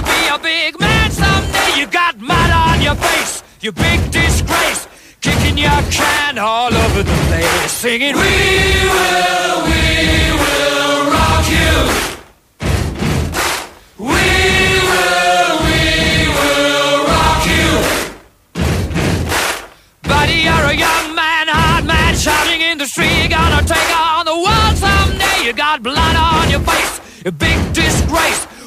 gonna be a big man someday. You got mud on your face, you big disgrace. Kicking your can all over the place, singing, We will, we will rock you. We will, we will rock you. Buddy, you're a young man, hard man, shouting in the street. You're gonna take on the world someday. You got blood on your face, a big disgrace,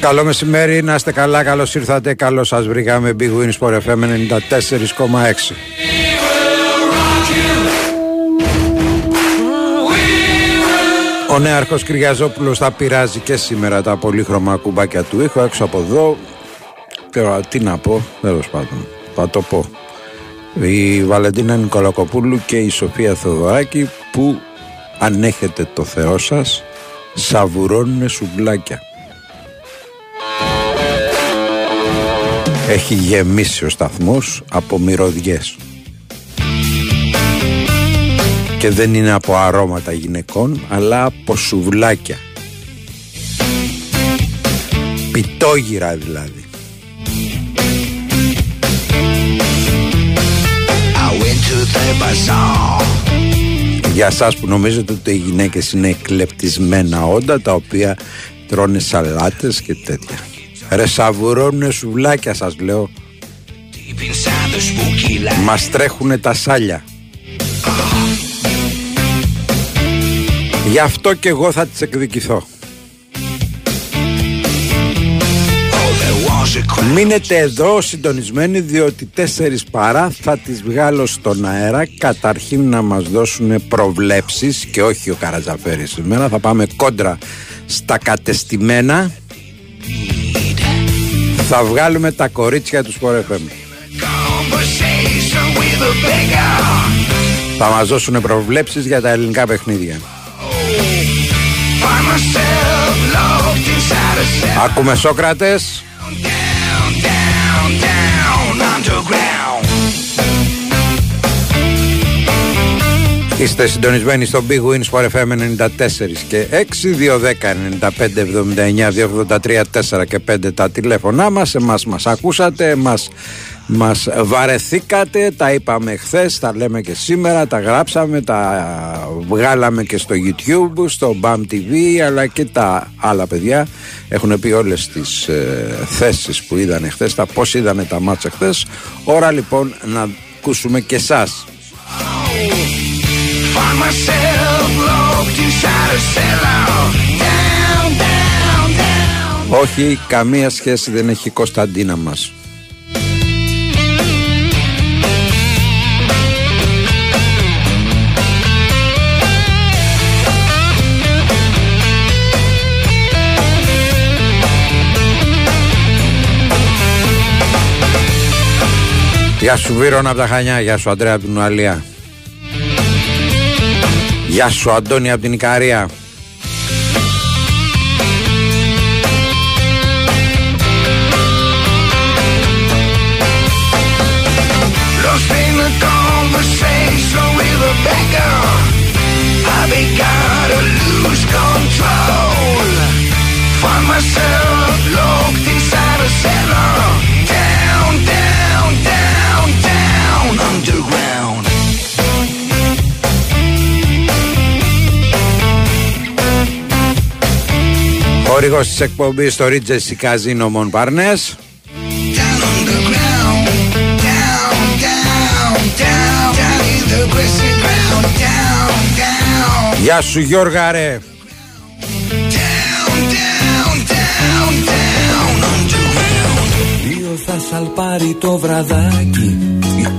Καλό μεσημέρι, να είστε καλά, καλώς ήρθατε. Καλώς σας βρήκαμε. Big Win Sport FM 94,6. Ο νέαρχος Κυριαζόπουλος θα πειράζει και σήμερα τα πολύχρωμα κουμπάκια του ήχου έξω από εδώ. Τώρα τι να πω, τέλος πάντων, θα το πω. Η Βαλεντίνα Νικολακοπούλου και η Σοφία Θεοδωράκη που αν έχετε το Θεό σας σαβουρώνουν σουβλάκια. Έχει γεμίσει ο σταθμός από μυρωδιές. Και δεν είναι από αρώματα γυναικών, αλλά από σουβλάκια. Πιτόγυρα δηλαδή. I went to the bazaar. Για σας που νομίζετε ότι οι γυναίκες είναι εκλεπτισμένα όντα τα οποία τρώνε σαλάτες και τέτοια. Ρε σαβουρώνουνε σουβλάκια σας λέω. Deep inside the spooky light. Μας τρέχουνε τα σάλια. Γι' αυτό και εγώ θα τις εκδικηθώ. Μείνετε εδώ συντονισμένοι διότι τέσσερις παρά θα τις βγάλω στον αέρα. Καταρχήν να μας δώσουν προβλέψεις και όχι ο Καρατζαφέρης σήμερα. Θα πάμε κόντρα στα κατεστημένα. Θα βγάλουμε τα κορίτσια του Sport FM Conversation with a beggar. θα μας δώσουν προβλέψεις για τα ελληνικά παιχνίδια. Find myself locked inside a cell. Άκουμε Σόκρατες Είστε συντονισμένοι στο Big Win Sport FM 94 και 6, 210, 95, 79, 283, 4 και 5 τα τηλέφωνά μας. Εμάς μας ακούσατε, μας, μας βαρεθήκατε, τα είπαμε χθες, τα λέμε και σήμερα, τα γράψαμε, τα βγάλαμε και στο YouTube, στο BAM TV, αλλά και τα άλλα παιδιά έχουν πει όλες τις ε, θέσεις που είδανε χθες, τα πώς είδανε τα μάτσα χθες. Ώρα λοιπόν να ακούσουμε και εσάς. Find myself locked inside a cellar. Down, down, down. Όχι, καμία σχέση δεν έχει η Κωνσταντίνα μας. Γεια σου Βίρονα από τα Χανιά, γεια σου Αντρέα από την Ουαλία. Γεια σου Αντώνη από την Ικαρία. Lost in a conversation with a beggar. I began to lose control. Find myself Ορίγος της εκπομπής των Ρίτσες η Καζίνο Μον Πάρνες. Γεια σου Γιώργαρε.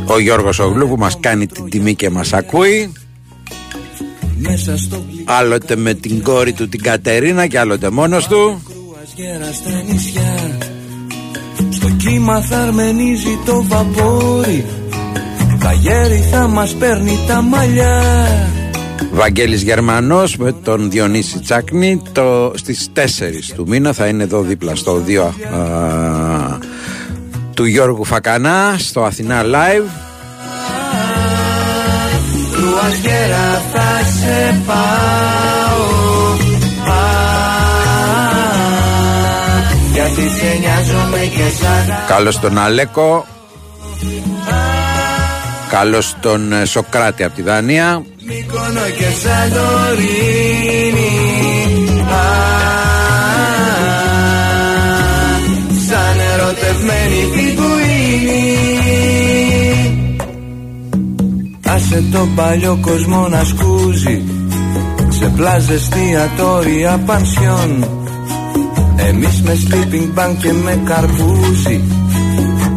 Ο Γιώργος ο Γλού που μας κάνει την τιμή και μας ακούει. Μέσα στο γλυκό Άλλοτε με την κόρη του την Κατερίνα και άλλοτε μόνος του. Κρουαζιέρα στα νησιά. Στο κύμα θα αρμενίζει το βαπόρι. Τα γέρι θα μας παίρνει τα μαλλιά. Βαγγέλης Γερμανός με τον Διονύση Τσάκνη το, στις 4 του μήνα θα είναι εδώ δίπλα στο 2 α, του Γιώργου Φακανά στο Αθηνά Live. Κρουαζιέρα θα σε πάω Α, Γιατί σε νοιάζομαι και σ' αγαπάω Καλώς τον Αλέκο. Καλώς τον ε, Σοκράτη από τη Δανία. Μύκονο και Σαντορίνη Α, Σαν ερωτευμένη Άσε τον παλιό κόσμο να σκούζει. Σε πλάζες, εστιατόρια, πανσιόν. Εμείς με sleeping bag και με καρπούζι.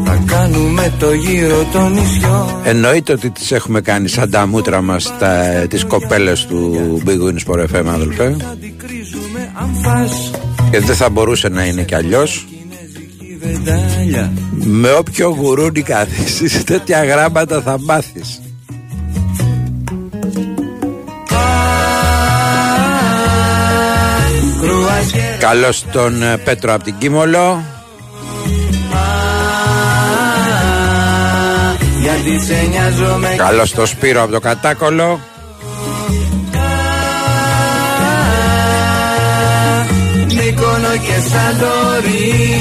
Θα κάνουμε το γύρο των νησιών. Εννοείται ότι τις έχουμε κάνει σαν τα μούτρα μας τα, τις κοπέλες του Big Win Sport FM αδελφέ. Αντικρίζουμε αν φας και δεν θα μπορούσε να είναι κι αλλιώς. Κινέζικη βεντάλια. Με όποιο γουρούνι καθίσεις τέτοια γράμματα θα μάθεις Κρουαζιέρα Καλώς τον ε, Πέτρο από την Κίμολο. Γιατί σε νοιάζομαι Καλώς τον Σπύρο από το Κατάκολο. Μύκονο και Σαντορίνη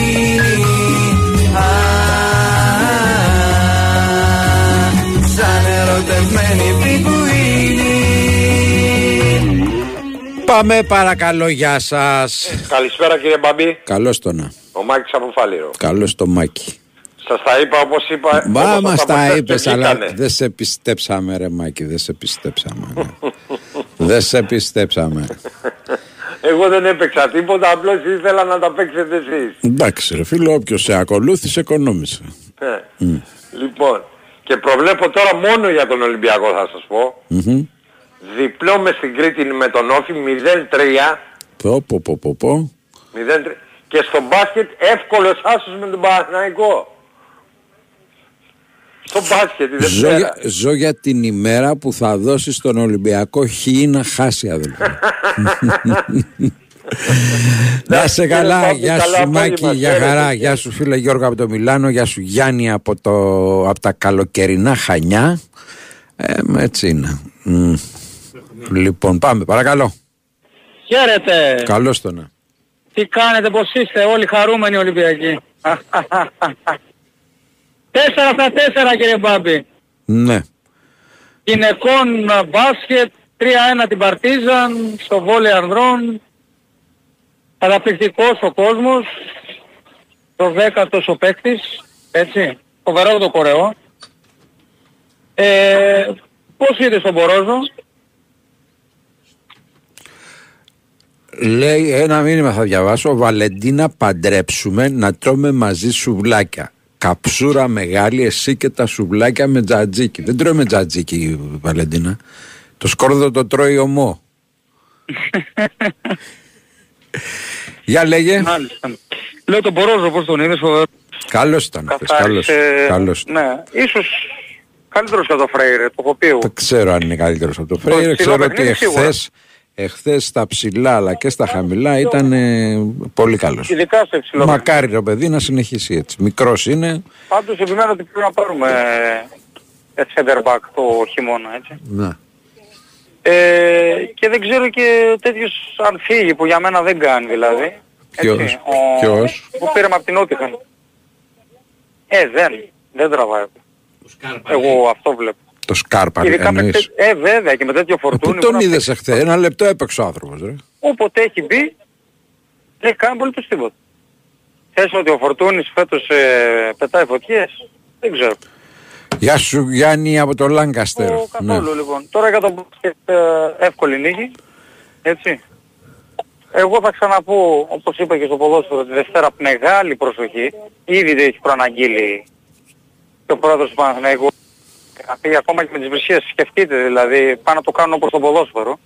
Πάμε παρακαλώ γεια σας Καλησπέρα κύριε Μπαμπή, Καλώς τον να. ο Μάκης από Φάληρο. Καλώς το Μάκη Σας τα είπα όπως είπα. Μα όπως μας σας τα αποθέτω είπες και αλλά ήτανε. δεν σε πιστέψαμε ρε Μάκη Δεν σε πιστέψαμε ναι. Δεν σε πιστέψαμε Εγώ δεν έπαιξα τίποτα, απλώς ήθελα να τα παίξετε εσείς. Εντάξει ρε φίλο όποιος σε ακολούθησε οικονόμησε Ε. Λοιπόν, και προβλέπω τώρα μόνο για τον Ολυμπιακό θα σας πω. Μμμ. Διπλό μες στην Κρήτη με τον Όφη 0-3. Πω πω πω πω πω 0-3. Και στο μπάσκετ εύκολος άσος με τον Παναθηναϊκό. Στο μπάσκετ τη Ζω Δευτέρα. για, ζω για την ημέρα που θα δώσεις στον Ολυμπιακό χ να χάσει αδελφέ Να σε κύριε καλά, Πάπη, γεια καλά σου απόγευμα, Μάκη, γεια χαίρετε. χαρά, γεια σου φίλε Γιώργο από το Μιλάνο, γεια σου Γιάννη από, το, από τα καλοκαιρινά Χανιά. Ε, έτσι είναι. Μμ. Λοιπόν, πάμε, παρακαλώ. Χαίρετε. Καλώς το να. Τι κάνετε, πώς είστε, όλοι χαρούμενοι Ολυμπιακοί. Τέσσερα στα τέσσερα κύριε Μπάμπη. Ναι. Γυναικών α, μπάσκετ, 3-1 την Παρτίζαν, στο βόλεϊ ανδρών. Καταπληκτικός ο κόσμος. Το δέκατος ο παίκτης. Έτσι. Φοβερό το κορεό. Ε, πώς είδες στον Πορόζο. Λέει ένα μήνυμα θα διαβάσω. Βαλεντίνα παντρέψουμε να τρώμε μαζί σουβλάκια. Καψούρα μεγάλη, εσύ και τα σουβλάκια με τζατζίκι. Δεν τρώμε τζατζίκι, Βαλεντίνα. Το σκόρδο το τρώει ομό. Για λέγε. Μάλιστα. Λέω τον Πορόζο πώς τον είδες, φοβερό. Καλώς ήταν. αυτός, Καλώς. Καθάρισε... καλώς. Ναι, ίσως καλύτερος και από το Φρέιρε, το έχω πει εγώ. Δεν ξέρω αν είναι καλύτερος από το Φρέιρε. ψηλό Ξέρω ότι παιχνίδι σίγουρα. εχθές, εχθές στα ψηλά αλλά και στα χαμηλά ήταν ε, πολύ καλός. Ειδικά στο υψηλό. Μακάρι το παιδί να συνεχίσει έτσι. Μικρός είναι. Πάντως επιμένω ότι πρέπει να πάρουμε ε, center back το χειμώνα, έτσι. Ναι. Ε, και δεν ξέρω και τέτοιος αν φύγει, που για μένα δεν κάνει δηλαδή. Ποιος; Έτσι, Ποιος; Που πήραμε από την Νότιχαν. Ε, δεν. Δεν τραβάει. Εγώ αυτό βλέπω. Το Σκάρπα Ειδικά με εννοείς. τε... Ε, βέβαια και με τέτοιο Ε, φορτούνι. Πού που τον να είδες εχθές, ένα λεπτό έπαιξε ο άνθρωπος ρε. Όποτε έχει μπει, δεν έχει κάνει πολύ τίποτα. Θες ότι ο Φορτούνης φέτος ε, πετάει φωτιές, δεν ξέρω. Γεια σου Γιάννη από το Λάγκαστερ. Ο, Ναι. καθόλου λοιπόν. Τώρα για τον μπάσκετ ε, εύκολη νίκη, έτσι. Εγώ θα ξαναπώ, όπως είπα και στο ποδόσφαιρο, τη Δευτέρα μεγάλη προσοχή. Ήδη δεν έχει προαναγγείλει και ο πρόεδρος του Παναθηναϊκού. Αυτή ακόμα και με τις βρισίες σκεφτείτε δηλαδή, πάνε να το κάνουν όπως το ποδόσφαιρο.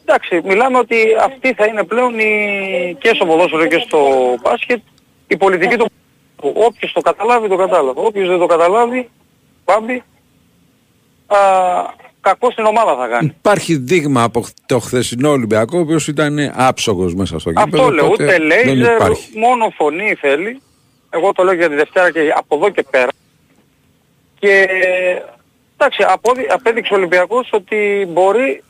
εντάξει, μιλάμε ότι αυτή θα είναι πλέον η... και στο ποδόσφαιρο και στο μπάσκετ η πολιτική του Όποιος το καταλάβει, το κατάλαβε. Όποιος δεν το καταλάβει, πάμπει, α, κακό στην ομάδα θα κάνει. Υπάρχει δείγμα από το χθεσινό Ολυμπιακό, ο οποίος ήταν άψογος μέσα στο γήπεδο. Αυτό λέω, οπότε ούτε δεν λέιζερ, υπάρχει. μόνο φωνή θέλει. Εγώ το λέω για τη Δευτέρα και από εδώ και πέρα. Και εντάξει, απόδει, απέδειξε ο Ολυμπιακός ότι μπορεί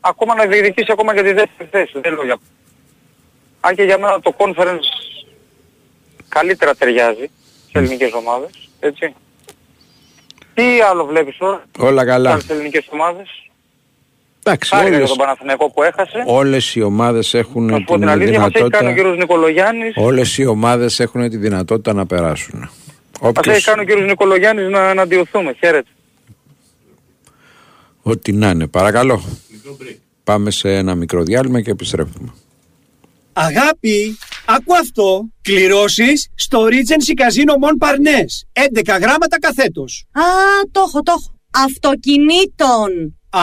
ακόμα να διεκδικήσει ακόμα και τη δεύτερη θέση. Δεν λέω για... Αν και για μένα το conference καλύτερα ταιριάζει σε ελληνικές ομάδες, έτσι. Τι άλλο βλέπεις τώρα, Όλα καλά. στις ελληνικές ομάδες; Εντάξει, Χάρηκα για όλες, τον Παναθηναϊκό που έχασε. όλες οι ομάδες έχουν Να σου πω την την αλήθεια, μας έχει κάνει ο δυνατότητα... κύριος Νικολογιάννης. Όλες οι ομάδες έχουν τη δυνατότητα να περάσουν. Μας Όποιος, έχει κάνει ο κύριος Νικολογιάννης να αναντιωθούμε. Χαίρετε. ό,τι να είναι. Παρακαλώ. Πάμε σε ένα μικρό διάλειμμα και επιστρέφουμε. Αγάπη, άκου αυτό. Κληρώσεις στο Regency Casino Mon Parnes. 11 γράμματα καθέτος. Α, το έχω, το έχω. Αυτοκινήτων. Α,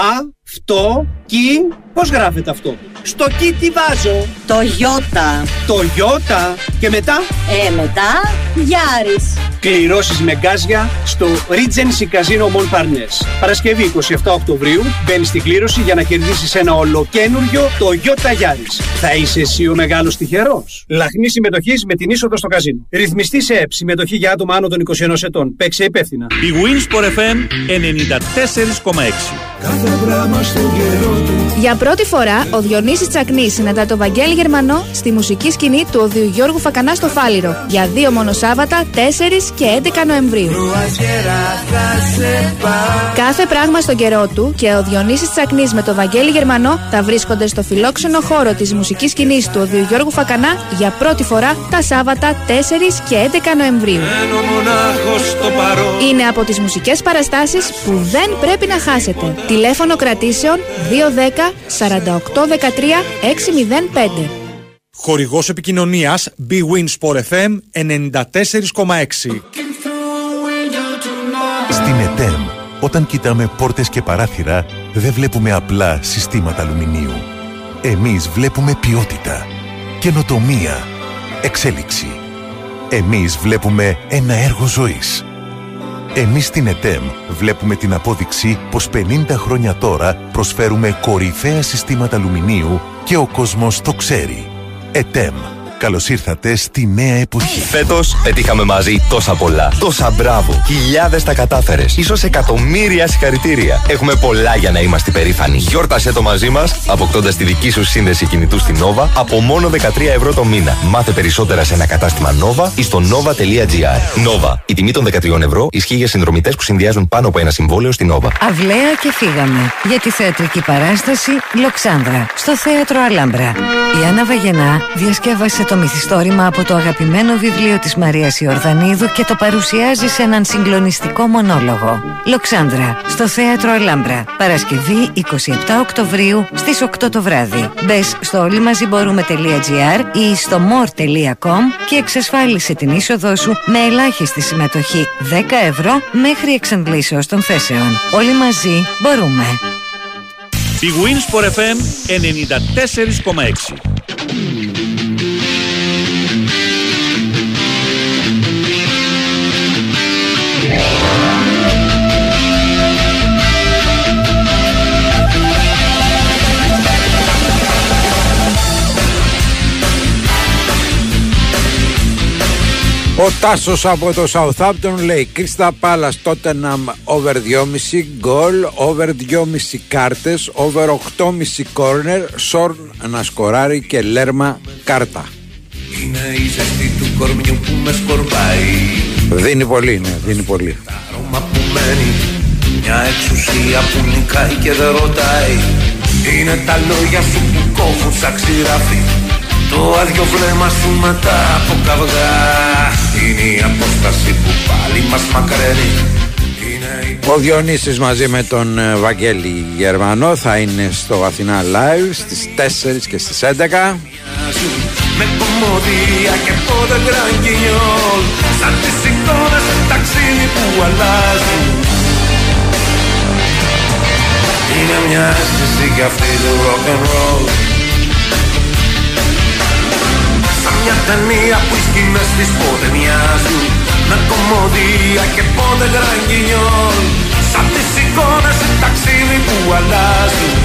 αυτό, κι, πώς γράφεται αυτό; Στο κι τι βάζω; Το Ιώτα. Το Ιώτα και μετά; Ε, μετά, Γιάρης. κληρώσεις με γκάζια στο Regency Casino Mon Parnes. Παρασκευή 27 Οκτωβρίου μπαίνεις στην κλήρωση για να κερδίσεις ένα ολοκένουργιο το Toyota Yaris. Θα είσαι εσύ ο μεγάλος τυχερός. Λαχνή συμμετοχής με την είσοδο στο καζίνο. Ρυθμιστή σε ΕΠ. Συμμετοχή για άτομα άνω των 21 ετών. Παίξε υπεύθυνα. Η Winsport FM 94,6. Για πρώτη φορά, ο Διονύσης Τσακνής συναντά το Βαγγέλη Γερμανό στη μουσική σκηνή του οδείου Γιώργου Φακανά στο Φάληρο για δύο μόνο Σάββατα, 4 και 11 Νοεμβρίου. Κάθε πράγμα στον καιρό του και ο Διονύσης Τσακνής με το Βαγγέλη Γερμανό θα βρίσκονται στο φιλόξενο χώρο της μουσικής σκηνής του οδείου Γιώργου Φακανά για πρώτη φορά τα Σάββατα 4 και 11 Νοεμβρίου. Είναι από τις μουσικές παραστάσεις που δεν πρέπει να χάσετε. Τηλέφωνο κρατήσεων 210 48 13 605. Χορηγός επικοινωνίας Bwin Sport FM 94,6. Στην ΕΤΕΜ, όταν κοιτάμε πόρτες και παράθυρα, δεν βλέπουμε απλά συστήματα αλουμινίου. Εμείς βλέπουμε ποιότητα, καινοτομία, εξέλιξη. Εμείς βλέπουμε ένα έργο ζωής. Εμείς στην ΕΤΕΜ βλέπουμε την απόδειξη πως 50 χρόνια τώρα προσφέρουμε κορυφαία συστήματα αλουμινίου και ο κόσμος το ξέρει. ΕΤΕΜ. Καλώς ήρθατε στη νέα εποχή. Φέτος πετύχαμε μαζί τόσα πολλά. Τόσα μπράβο. Χιλιάδες τα κατάφερες. σω εκατομμύρια συγχαρητήρια. Έχουμε πολλά για να είμαστε περήφανοι. Γιόρτασέ το μαζί μας, αποκτώντας τη δική σου σύνδεση κινητού στην Nova από μόνο 13 ευρώ το μήνα. Μάθε περισσότερα σε ένα κατάστημα Nova ή στο nova.gr. Nova. Η τιμή των 13 ευρώ ισχύει για συνδρομητές που συνδυάζουν πάνω από ένα συμβόλαιο στην Nova. Αυλαία και φύγαμε για τη θεατρική παράσταση Λοξάνδρα στο Θέατρο Αλάμπρα. Η Άννα Βαγενά διασκεύασε το μυθιστόρημα από το αγαπημένο βιβλίο της Μαρίας Ιορδανίδου και το παρουσιάζει σε έναν συγκλονιστικό μονόλογο. Λοξάνδρα στο Θέατρο Αλάμπρα. Παρασκευή 27 Οκτωβρίου στις 8 το βράδυ. Μπες στο όλοιμαζιμπορούμε.gr ή στο more.com και εξασφάλισε την είσοδό σου με ελάχιστη συμμετοχή 10 ευρώ μέχρι εξαντλήσεως των θέσεων. Όλοι μαζί μπορούμε. Η Winsport FM 94,6. Ο Τάσος από το Southampton λέει Κρίστα Πάλας Tottenham over 2,5 γκολ over 2,5 κάρτες over 8,5 κόρνερ Σόρν να σκοράρει και Λέρμα κάρτα Είναι η ζεστή του κορμιού που με σκορπάει. Δίνει πολύ ναι δίνει πολύ. Αρώμα που μένει Μια εξουσία που νικάει και δεν ρωτάει. Είναι τα λόγια σου που κόβουν σαν ξηράφι Το άδειο βλέμμα σου μετά από καυγά. Είναι η απόσταση που πάλι μας μακραίνει. Ο Διονύσης μαζί με τον ε, Βαγγέλη Γερμανό θα είναι στο Αθηνά Live στις 4 και στις 11 Με κομμωδία και πόδε γκρανγκινιόλ Σαν τις εικόνες ταξίδι που αλλάζουν. Είναι μια αίσθηση κι αυτή του rock μια ταινία που οι σκηνές της πότε μοιάζουν Με κομμωδία και πότε γκρανγκινιόν Σαν τις εικόνες σε ταξίδι που αλλάζουν.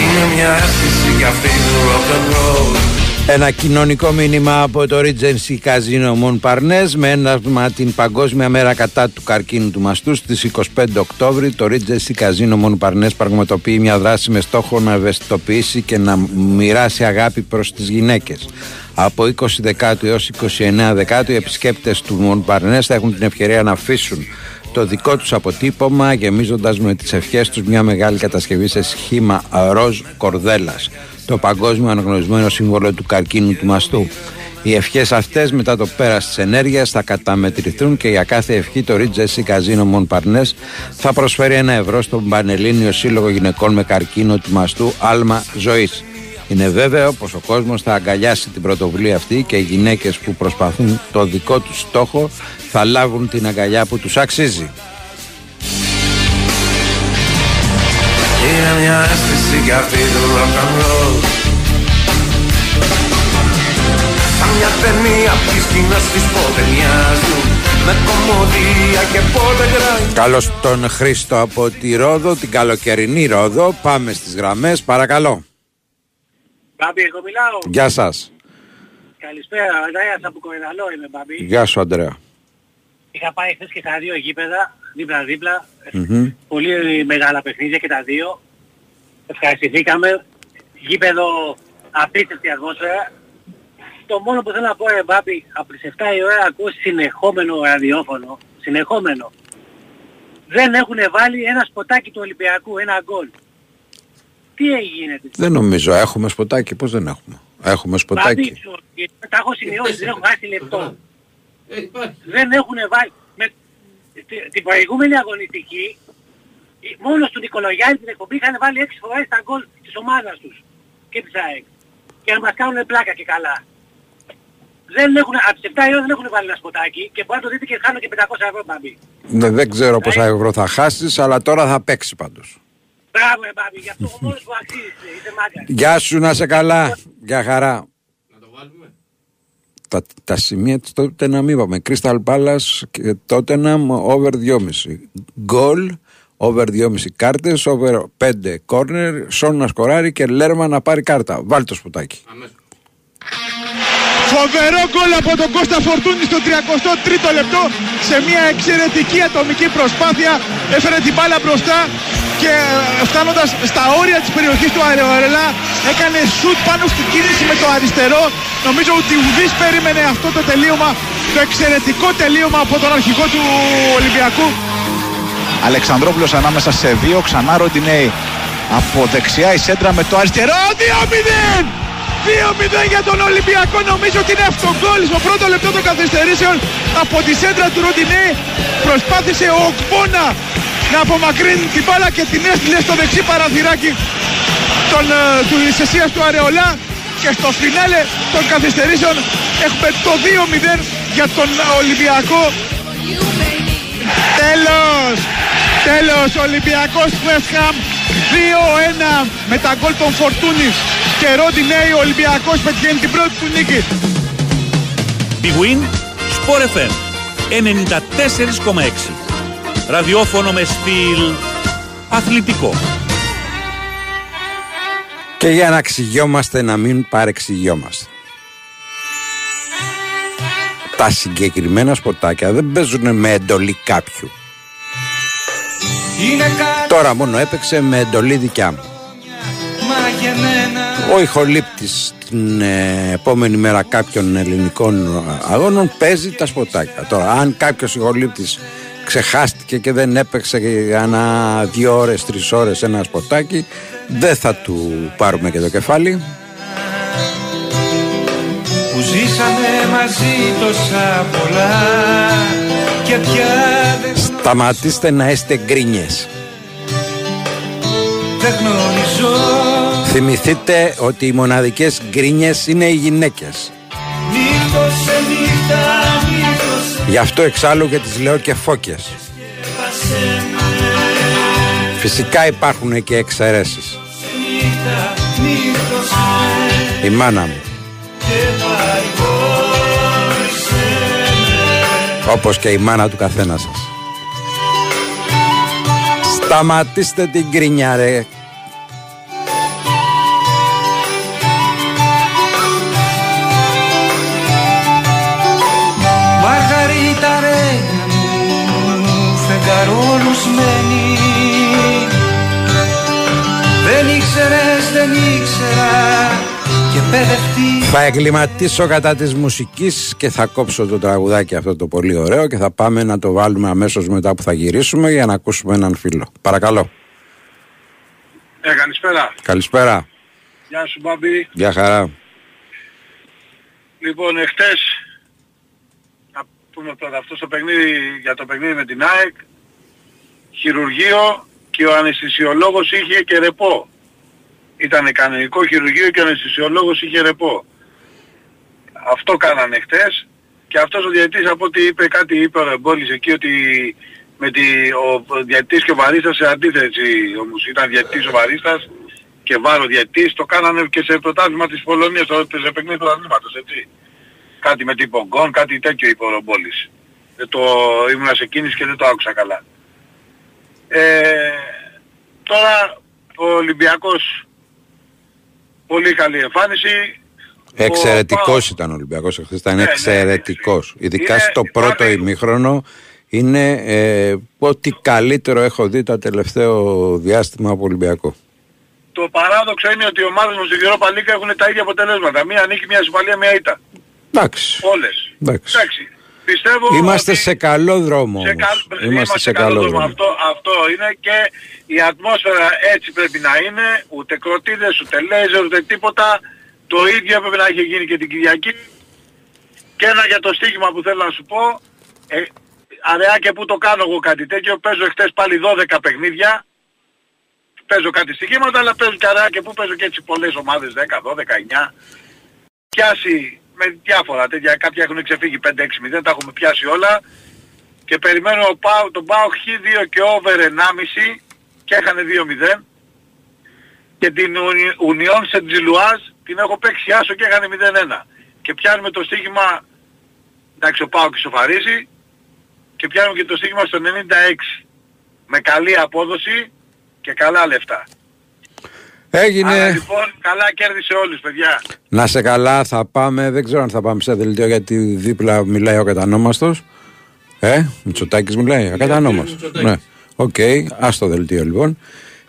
Είναι μια αίσθηση κι αυτή του rock and roll Ένα κοινωνικό μήνυμα από το Regency Casino Montparnasse με ένασμα την Παγκόσμια Μέρα κατά του καρκίνου του μαστού στις 25 Οκτώβρη το Regency Casino Montparnasse πραγματοποιεί μια δράση με στόχο να ευαισθητοποιήσει και να μοιράσει αγάπη προς τις γυναίκες. Από 20 Δεκάτου έως 29 Δεκάτου οι επισκέπτες του Montparnasse θα έχουν την ευκαιρία να αφήσουν το δικό τους αποτύπωμα γεμίζοντας με τις ευχές τους μια μεγάλη κατασκευή σε σχήμα ροζ κορδέλας το παγκόσμιο αναγνωρισμένο σύμβολο του καρκίνου του μαστού. Οι ευχές αυτές μετά το πέρας της ενέργειας θα καταμετρηθούν και για κάθε ευχή το Ritz Casino Montparnasse θα προσφέρει ένα ευρώ στον Πανελλήνιο Σύλλογο Γυναικών με Καρκίνο του Μαστού Άλμα Ζωής. Είναι βέβαιο πως ο κόσμος θα αγκαλιάσει την πρωτοβουλία αυτή και οι γυναίκες που προσπαθούν το δικό τους στόχο θα λάβουν την αγκαλιά που τους αξίζει. Είναι μια αίσθηση κι αυτή του rock and roll Σαν μια ταινία που οι σκηνές της πότε μοιάζουν Με κομμωδία και πότε γκραν Καλώς τον Χρήστο από τη Ρόδο, την καλοκαιρινή Ρόδο. Πάμε στις γραμμές, παρακαλώ. Μπάμπη, εγώ μιλάω. Γεια σας. Καλησπέρα, Αντρέας από Κορυδαλό είμαι, Μπάμπη. Γεια σου Αντρέα. Είχα πάει χθες και στα δύο γήπεδα, δίπλα-δίπλα. Μμμ. Πολύ μεγάλα παιχνίδια και τα δύο. Ευχαριστηθήκαμε. Γήπεδο απίστευτη ατμόσφαιρα. Το μόνο που θέλω να πω, ρε Μπάμπη, από τις 7 η ώρα ακούω συνεχόμενο ραδιόφωνο. Συνεχόμενο. Δεν έχουν βάλει ένα σποτάκι του Ολυμπιακού, ένα γκολ. Τι έγινε. Δεν νομίζω, έχουμε σποτάκι, πώς δεν έχουμε; Έχουμε σποτάκι. Μπάμπη, σου, τα έχω σημειώσει, δεν έχω χάσει λεπτό. δεν έχουν βάλει. Με, τη- την προηγούμενη αγωνιστική, η- μόνος του Νικολογιάννη την εκπομπή είχαν βάλει 6 φορές τα γκολ της ομάδας τους και της ΑΕΚ. Και να μας κάνουν πλάκα και καλά. Δεν έχουν, από τις 7 η ώρα δεν έχουν βάλει ένα σποτάκι και μπορεί να το δείτε και χάνω και 500 ευρώ μπαμπή. Ναι, δεν ξέρω πόσα ευρώ θα χάσεις, αλλά τώρα θα παίξει πάντως. Μπράβο ε, μπαμπή, γι' αυτό ο μόνος που αξίζει, είσαι μάγκας. Γεια σου, να σε καλά. Γεια χαρά. Τα, τα σημεία της τότε να μην είπαμε. Crystal Palace και τότε να over 2,5. Γκολ, over 2,5 κάρτες, over 5 κόρνερ, Σον να σκοράρει και Λέρμα να πάρει κάρτα. Βάλει το σπουτάκι. Φοβερό γκολ από τον Κώστα Φορτούνη στο 33ο λεπτό σε μια εξαιρετική ατομική προσπάθεια έφερε την μπάλα μπροστά και ε, φτάνοντας στα όρια της περιοχής του Αρεορελά έκανε σουτ πάνω στην κίνηση με το αριστερό νομίζω ότι ουδής περίμενε αυτό το τελείωμα το εξαιρετικό τελείωμα από τον αρχηγό του Ολυμπιακού Αλεξανδρόπουλος ανάμεσα σε δύο, ξανά Ροντινέη από δεξιά η σέντρα με το αριστερό 2-0! 2-0 για τον Ολυμπιακό νομίζω ότι είναι αυτογκόλ στο πρώτο λεπτό των καθυστερήσεων από τη σέντρα του Ροντινέη προσπάθησε ο Οκπόνα να απομακρύνει την μπάλα και την έστειλε στο δεξί παραθυράκι των, ε, του της αιστείας του Αρεολά. Και στο φινάλε των καθυστερήσεων έχουμε το 2-0 για τον Ολυμπιακό. Τέλος! Τέλος! Ολυμπιακός West Ham 2-1 με τα γκολ των Φορτούνης και Ροντινέη ο Ολυμπιακός πετυχαίνει την πρώτη του νίκη. Big Win, Sport FM 94,6. Ραδιόφωνο με στυλ αθλητικό. Και για να ξυγιόμαστε να μην παρεξηγιόμαστε. Τα συγκεκριμένα σποτάκια δεν παίζουν με εντολή κάποιου. Είναι κάτι Τώρα μόνο έπαιξε με εντολή δικιά μου. μαγεμένα Ο ηχολήπτης την ε, επόμενη μέρα κάποιων ελληνικών αγώνων παίζει τα σποτάκια. Τώρα αν κάποιος ηχολήπτης ξεχάστηκε και δεν έπαιξε για ένα δύο ώρες, τρεις ώρες ένα σποτάκι δεν θα του πάρουμε και το κεφάλι. που ζήσαμε μαζί τόσα πολλά και πια δεν, Σταματήστε να είστε γκρίνιες. δεν γνωρίζω Θυμηθείτε ότι οι μοναδικές γκρίνιες είναι οι γυναίκες. νύχτος σε νύχτα, νύχτος σε Γι' αυτό εξάλλου και τις λέω και φώκες. σπάσε με Φυσικά υπάρχουν και εξαιρέσεις. νύχτα νύχτωσε Η μάνα μου. και παρηγόρησε με Όπως και η μάνα του καθένας σας. Σταματήστε την κρίνια ρε. Μαργαρίτα ρένια μου φεγγαρόλουσμένη Δεν ήξερες, δεν ήξερα και παιδευτή Θα εγκληματίσω κατά της μουσικής και θα κόψω το τραγουδάκι αυτό το πολύ ωραίο και θα πάμε να το βάλουμε αμέσως μετά που θα γυρίσουμε για να ακούσουμε έναν φίλο. Παρακαλώ. Ε, καλησπέρα. Καλησπέρα. Γεια σου Μπάμπη. Γεια χαρά. Λοιπόν, εχθές, να πούμε πρώτα αυτό στο παιχνίδι, για το παιχνίδι με την ΑΕΚ, χειρουργείο και ο αναισθησιολόγος είχε και ρεπό. Ήταν κανονικό χειρουργείο και ο αναισθησιολόγος είχε ρεπό. Αυτό κάνανε χτες και αυτός ο διαιτητής από ό,τι είπε κάτι είπε ο Ρεμπόλης εκεί ότι με τη, ο διαιτητής και ο βαρίστας σε αντίθεση όμως ήταν διαιτητής ο βαρίστας και βάρο διαιτητής το κάνανε και σε πρωτάθλημα της Πολωνίας στο σε παιχνίδι του αθλήματος έτσι. Κάτι με την Πογκόν, κάτι τέτοιο είπε ο Ρομπόλης. Δεν το ήμουνα σε κίνηση και δεν το άκουσα καλά. Ε, τώρα ο Ολυμπιακός πολύ καλή εμφάνιση. Εξαιρετικός ήταν ο Ολυμπιακός εχθές. Ήταν Ναι, ναι, εξαιρετικός. Ειδικά Είναι- στο πρώτο υπάρχει- ημίχρονο είναι ε, ό,τι καλύτερο έχω δει το τελευταίο διάστημα από Ολυμπιακό. Το παράδοξο είναι ότι οι ομάδες μας στη Europa League έχουν τα ίδια αποτελέσματα. Μία νίκη, μία ισοπαλία, μία ήττα. Εντάξει. Όλες. Εντάξει. Εντάξει. Πιστεύω Είμαστε ότι σε καλό δρόμο. σε όμως. καλ- Είμαστε σε καλό δρόμο. Αυτό, αυτό είναι και η ατμόσφαιρα έτσι πρέπει να είναι. Ούτε κροτίδες, ούτε λέιζερ, ούτε τίποτα. Το ίδιο έπρεπε να είχε γίνει και την Κυριακή. Και ένα για το στοίχημα που θέλω να σου πω. Ε, αραιά και που το κάνω εγώ κάτι τέτοιο. Παίζω χτες πάλι 12 παιχνίδια. Παίζω κάτι στοιχήματα, αλλά παίζω και αραιά και που παίζω και έτσι πολλές ομάδες, 10, 12, 9. Πιάσει με διάφορα τέτοια, κάποια έχουν ξεφύγει 5-6-0, τα έχουμε πιάσει όλα. Και περιμένω ο Πάο, τον Πάο Χ2 και over 1,5 και έχανε 2-0. Και την Union Saint Gilloise την έχω παίξει άσο και έχανε 0-1. Και πιάνουμε το στοίχημα, εντάξει ο Πάο και σοφαρίζει, και πιάνουμε και το στοίχημα στο 96. Με καλή απόδοση και καλά λεφτά. Έγινε. Άρα λοιπόν καλά κέρδισε όλους παιδιά. Να σε καλά, θα πάμε. Δεν ξέρω αν θα πάμε σε δελτίο γιατί δίπλα μιλάει ο κατανόμαστος. Ε, Μητσοτάκης μιλάει. Ο κατανόμαστος. Ναι. Οκ, ας το δελτίο λοιπόν.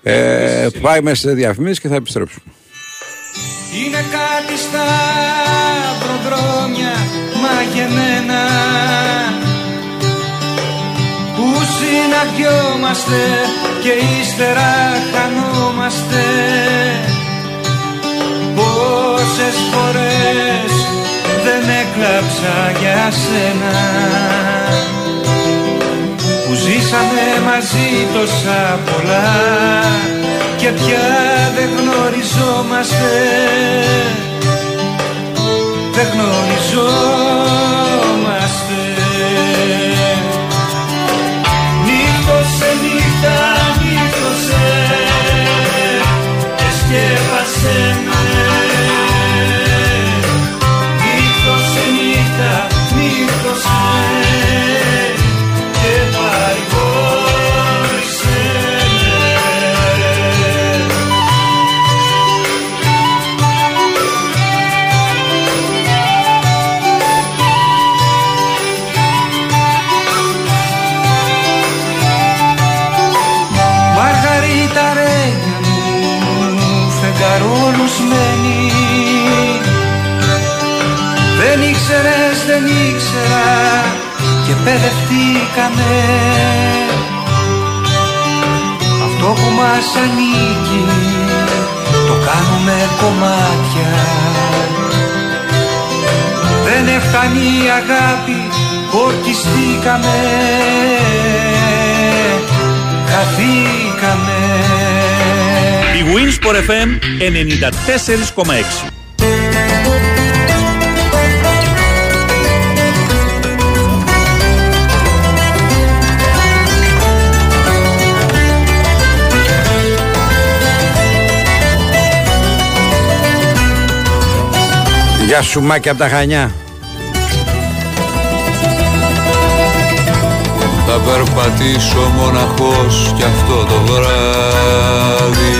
Ε, πάμε σε διαφημίσεις και θα επιστρέψουμε. Είναι κάτι στα προδρόμια μαγεμένα που συναντιόμαστε και ύστερα χανόμαστε. Πόσες φορές δεν έκλαψα για σένα. που ζήσαμε μαζί τόσα πολλά και πια δεν γνωριζόμαστε. Δεν γνωριζόμαστε και παιδευτήκαμε Αυτό που μας ανήκει το κάνουμε κομμάτια. Δεν έφτανει η αγάπη, ορκιστήκαμε. Χαθήκαμε. Η Winsport FM 94,6 Γεια σου Μάκη από τα Χανιά. Θα περπατήσω μοναχός κι αυτό το βράδυ.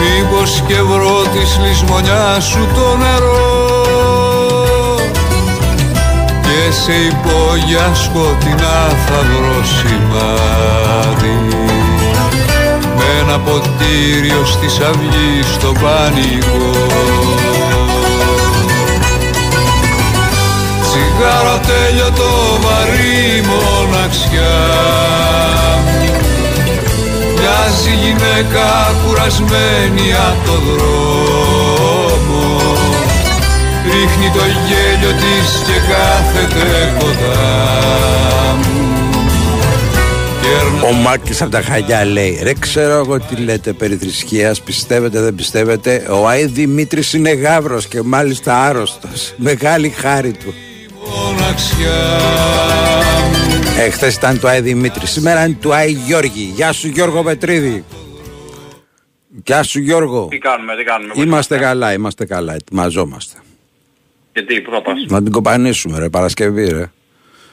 Μήπως και βρω της λησμονιάς σου το νερό; Και σε υπόγεια σκοτεινά θα βρω σημάδι. Με ένα ποτήριο στις αυγής στο πανικό Τσιγάρο τέλειωτο βαρύ μοναξιά. Μοιάζει γυναίκα κουρασμένη από το δρόμο. Ρίχνει το γέλιο της και κάθεται κοντά μου. Ο Μάκης από τα Χανιά λέει Ρε ξέρω εγώ τι λέτε περί θρησκείας Πιστεύετε δεν πιστεύετε. Ο Άι Δημήτρης είναι γάβρος και μάλιστα άρρωστος. Μεγάλη χάρη του ε, χθες ήταν το Άι Δημήτρης, σήμερα είναι το Άι Γιώργη. Γεια σου Γιώργο Πετρίδη. Γεια σου Γιώργο. Τι κάνουμε, τι κάνουμε. Είμαστε καλά, είμαστε καλά, ετοιμαζόμαστε. Και τι, πού θα πας. Να την κοπανίσουμε ρε, Παρασκευή ρε.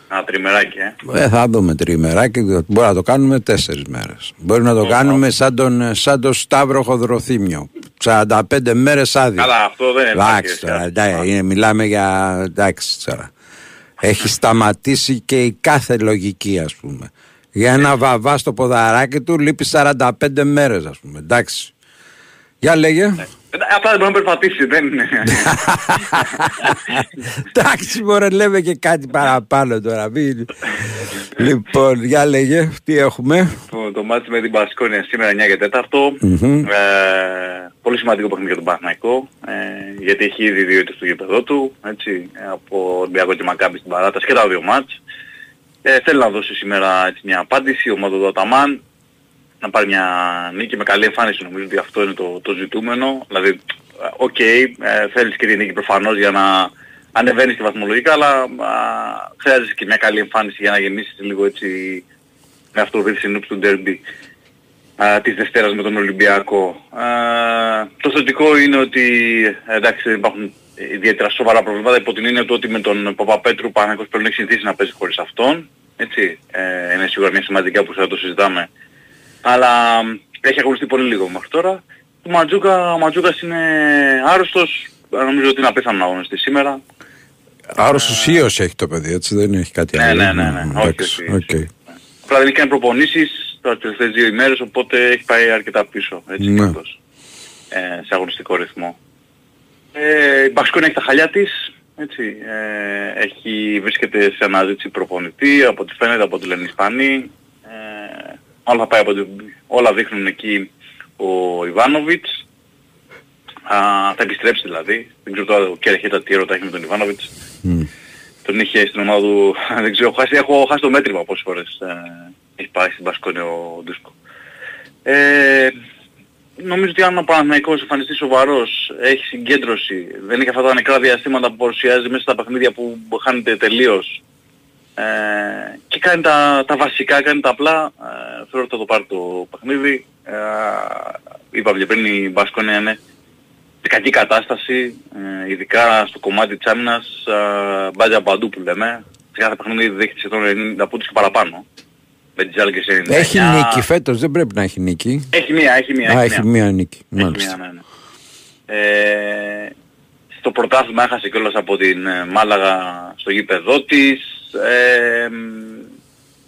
Α, τριμεράκι, ε. Ε, θα δούμε τριμεράκι, μπορεί να το κάνουμε τέσσερις μέρες. Μπορεί να το κάνουμε σαν τον, σαν τον Σταύρο Χοδροθύμιο. 45 μέρες άδεια. Καλά, αυτό δεν είναι. Εντάξει τώρα, εντάξει, είναι- μιλάμε για. Εντάξει τώρα. Έχει σταματήσει και η κάθε λογική, ας πούμε. Για ένα βαβά στο ποδαράκι του λείπει 45 μέρες, ας πούμε. Εντάξει. Για λέγε. Ε, Απλά δεν μπορεί να περπατήσει, δεν είναι. Εντάξει, μπορεί λέμε και κάτι παραπάνω τώρα. Μην... λοιπόν, για λέγε, τι έχουμε; το, το μάτι με την Πασκόνια σήμερα 9 και 4. Μμμ. Ε, πολύ σημαντικό παιχνίδι για τον Παναθηναϊκό, ε, γιατί έχει ήδη δύο ήττες στο γήπεδο του, έτσι, ε, από Ολυμπιακό και Μακάμπι στην παράταση και τα δύο μάτς. Ε, θέλει να δώσει σήμερα έτσι, μια απάντηση, ο ομάδα του Αταμάν, να πάρει μια νίκη με καλή εμφάνιση, νομίζω ότι αυτό είναι το, το ζητούμενο. Δηλαδή, ε, οκ, ε, θέλεις και τη νίκη προφανώς για να ανεβαίνεις και βαθμολογικά, αλλά α, χρειάζεσαι και μια καλή εμφάνιση για να γεμίσεις λίγο έτσι με αυτό το συνούψη του ντέρμπι α, της Δευτέρας με τον Ολυμπιακό. Α, το θετικό είναι ότι εντάξει δεν υπάρχουν ιδιαίτερα σοβαρά προβλήματα υπό την έννοια του ότι με τον Παπαπέτρου ο Παναθηναϊκός πρέπει να έχει συνηθίσει να παίζει χωρίς αυτόν. Έτσι, ε, είναι σίγουρα μια σημαντικά που θα το συζητάμε. Αλλά μ, έχει αγωνιστεί πολύ λίγο μέχρι τώρα. Ο Μαντζούκα, ο Μαντζούκας είναι άρρωστος. Ε, Νομίζω ότι είναι απίθανο να αγωνιστεί σήμερα. Άρρωστος ίος έχει το παιδί, έτσι δεν έχει κάτι Ναι, άλλο. ναι, ναι, ναι. Όχι, Εντάξει, όχι, οκ. Απλά δεν έχει κάνει προπονήσεις τις τελευταίες δύο ημέρες, οπότε έχει πάει αρκετά πίσω. Έτσι, Ναι. και αυτός, ε, σε αγωνιστικό ρυθμό. Ε, η Μπασκόνια έχει τα χαλιά της. Έτσι, ε, έχει, βρίσκεται σε αναζήτηση προπονητή, από ό,τι φαίνεται από τη λένε οι Ισπανοί. Ε, όλα, θα πάει από την, όλα δείχνουν εκεί ο Ιβάνοβιτς. Α, θα επιστρέψει δηλαδή. Δεν ξέρω τώρα ο Κέρχετα τι έρωτα έχει με τον Ιβάνοβιτς. Τον είχε στην ομάδα του, δεν ξέρω, έχω χάσει, έχω χάσει το μέτρημα πόσες φορές ε, έχει πάει στην Πασκόνια ο Ντούσκο. Ε, νομίζω ότι αν ο Παναθηναϊκός εμφανιστεί σοβαρός, έχει συγκέντρωση, δεν έχει αυτά τα νεκρά διαστήματα που παρουσιάζει μέσα στα παιχνίδια που χάνεται τελείως ε, και κάνει τα, τα βασικά, κάνει τα απλά, ε, θεωρώ ότι θα το πάρει το παιχνίδι. Ε, είπαμε και πριν η Μπασκόνια είναι σε κακή κατάσταση, ε, ειδικά στο κομμάτι της άμυνας, ε, μπάζει παντού που λέμε. Σε κάθε παιχνίδι δέχεται σχεδόν 90 πόντους και παραπάνω. Με τις άλλες και σε 99. Έχει νίκη φέτος, δεν πρέπει να έχει νίκη. Έχει μία, έχει μία. Α, έχει μία νίκη. Έχει Μάλιστα. μία, ναι, ναι. Ε, στο πρωτάθλημα έχασε κιόλας από την ε, Μάλαγα στο γήπεδό της. Ε, μ,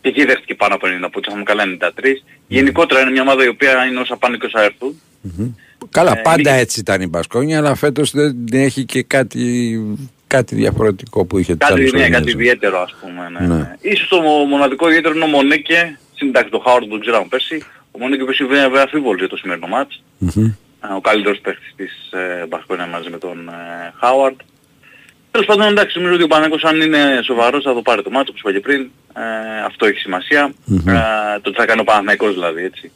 και εκεί δέχτηκε πάνω από 90 πόντους, είχαμε καλά 93. Γενικότερα είναι μια ομάδα η οποία είναι όσα πάνε και όσα έρθουν. Καλά, Ε, πάντα νίκη. έτσι ήταν η Μπασκόνια, αλλά φέτος δεν έχει και κάτι, κάτι διαφορετικό που είχε τις Κάτι, άλλες ναι, χρονιές. κάτι ιδιαίτερο ας πούμε. Ναι. Ναι. ναι. Ίσως το μοναδικό ιδιαίτερο είναι ο Μονέκε. Συντάξει το Χάουαρντ τον ξέραμε πέρσι. Ο Μονέκε πέσει βέβαια αφίβολος για το σημερινό μάτς. Μμμ. Ε, ο καλύτερος παίκτης της ε, Μπασκόνια μαζί με τον ε, Χάουαρντ. Τέλος πάντων εντάξει νομίζω ότι ο Πανέκος αν είναι σοβαρός θα το πάρει το μάτσο όπως είπα και πριν. Ε, αυτό έχει σημασία. Μμμ. Ε, το τι θα κάνει ο Παναθηναϊκός δηλαδή έτσι.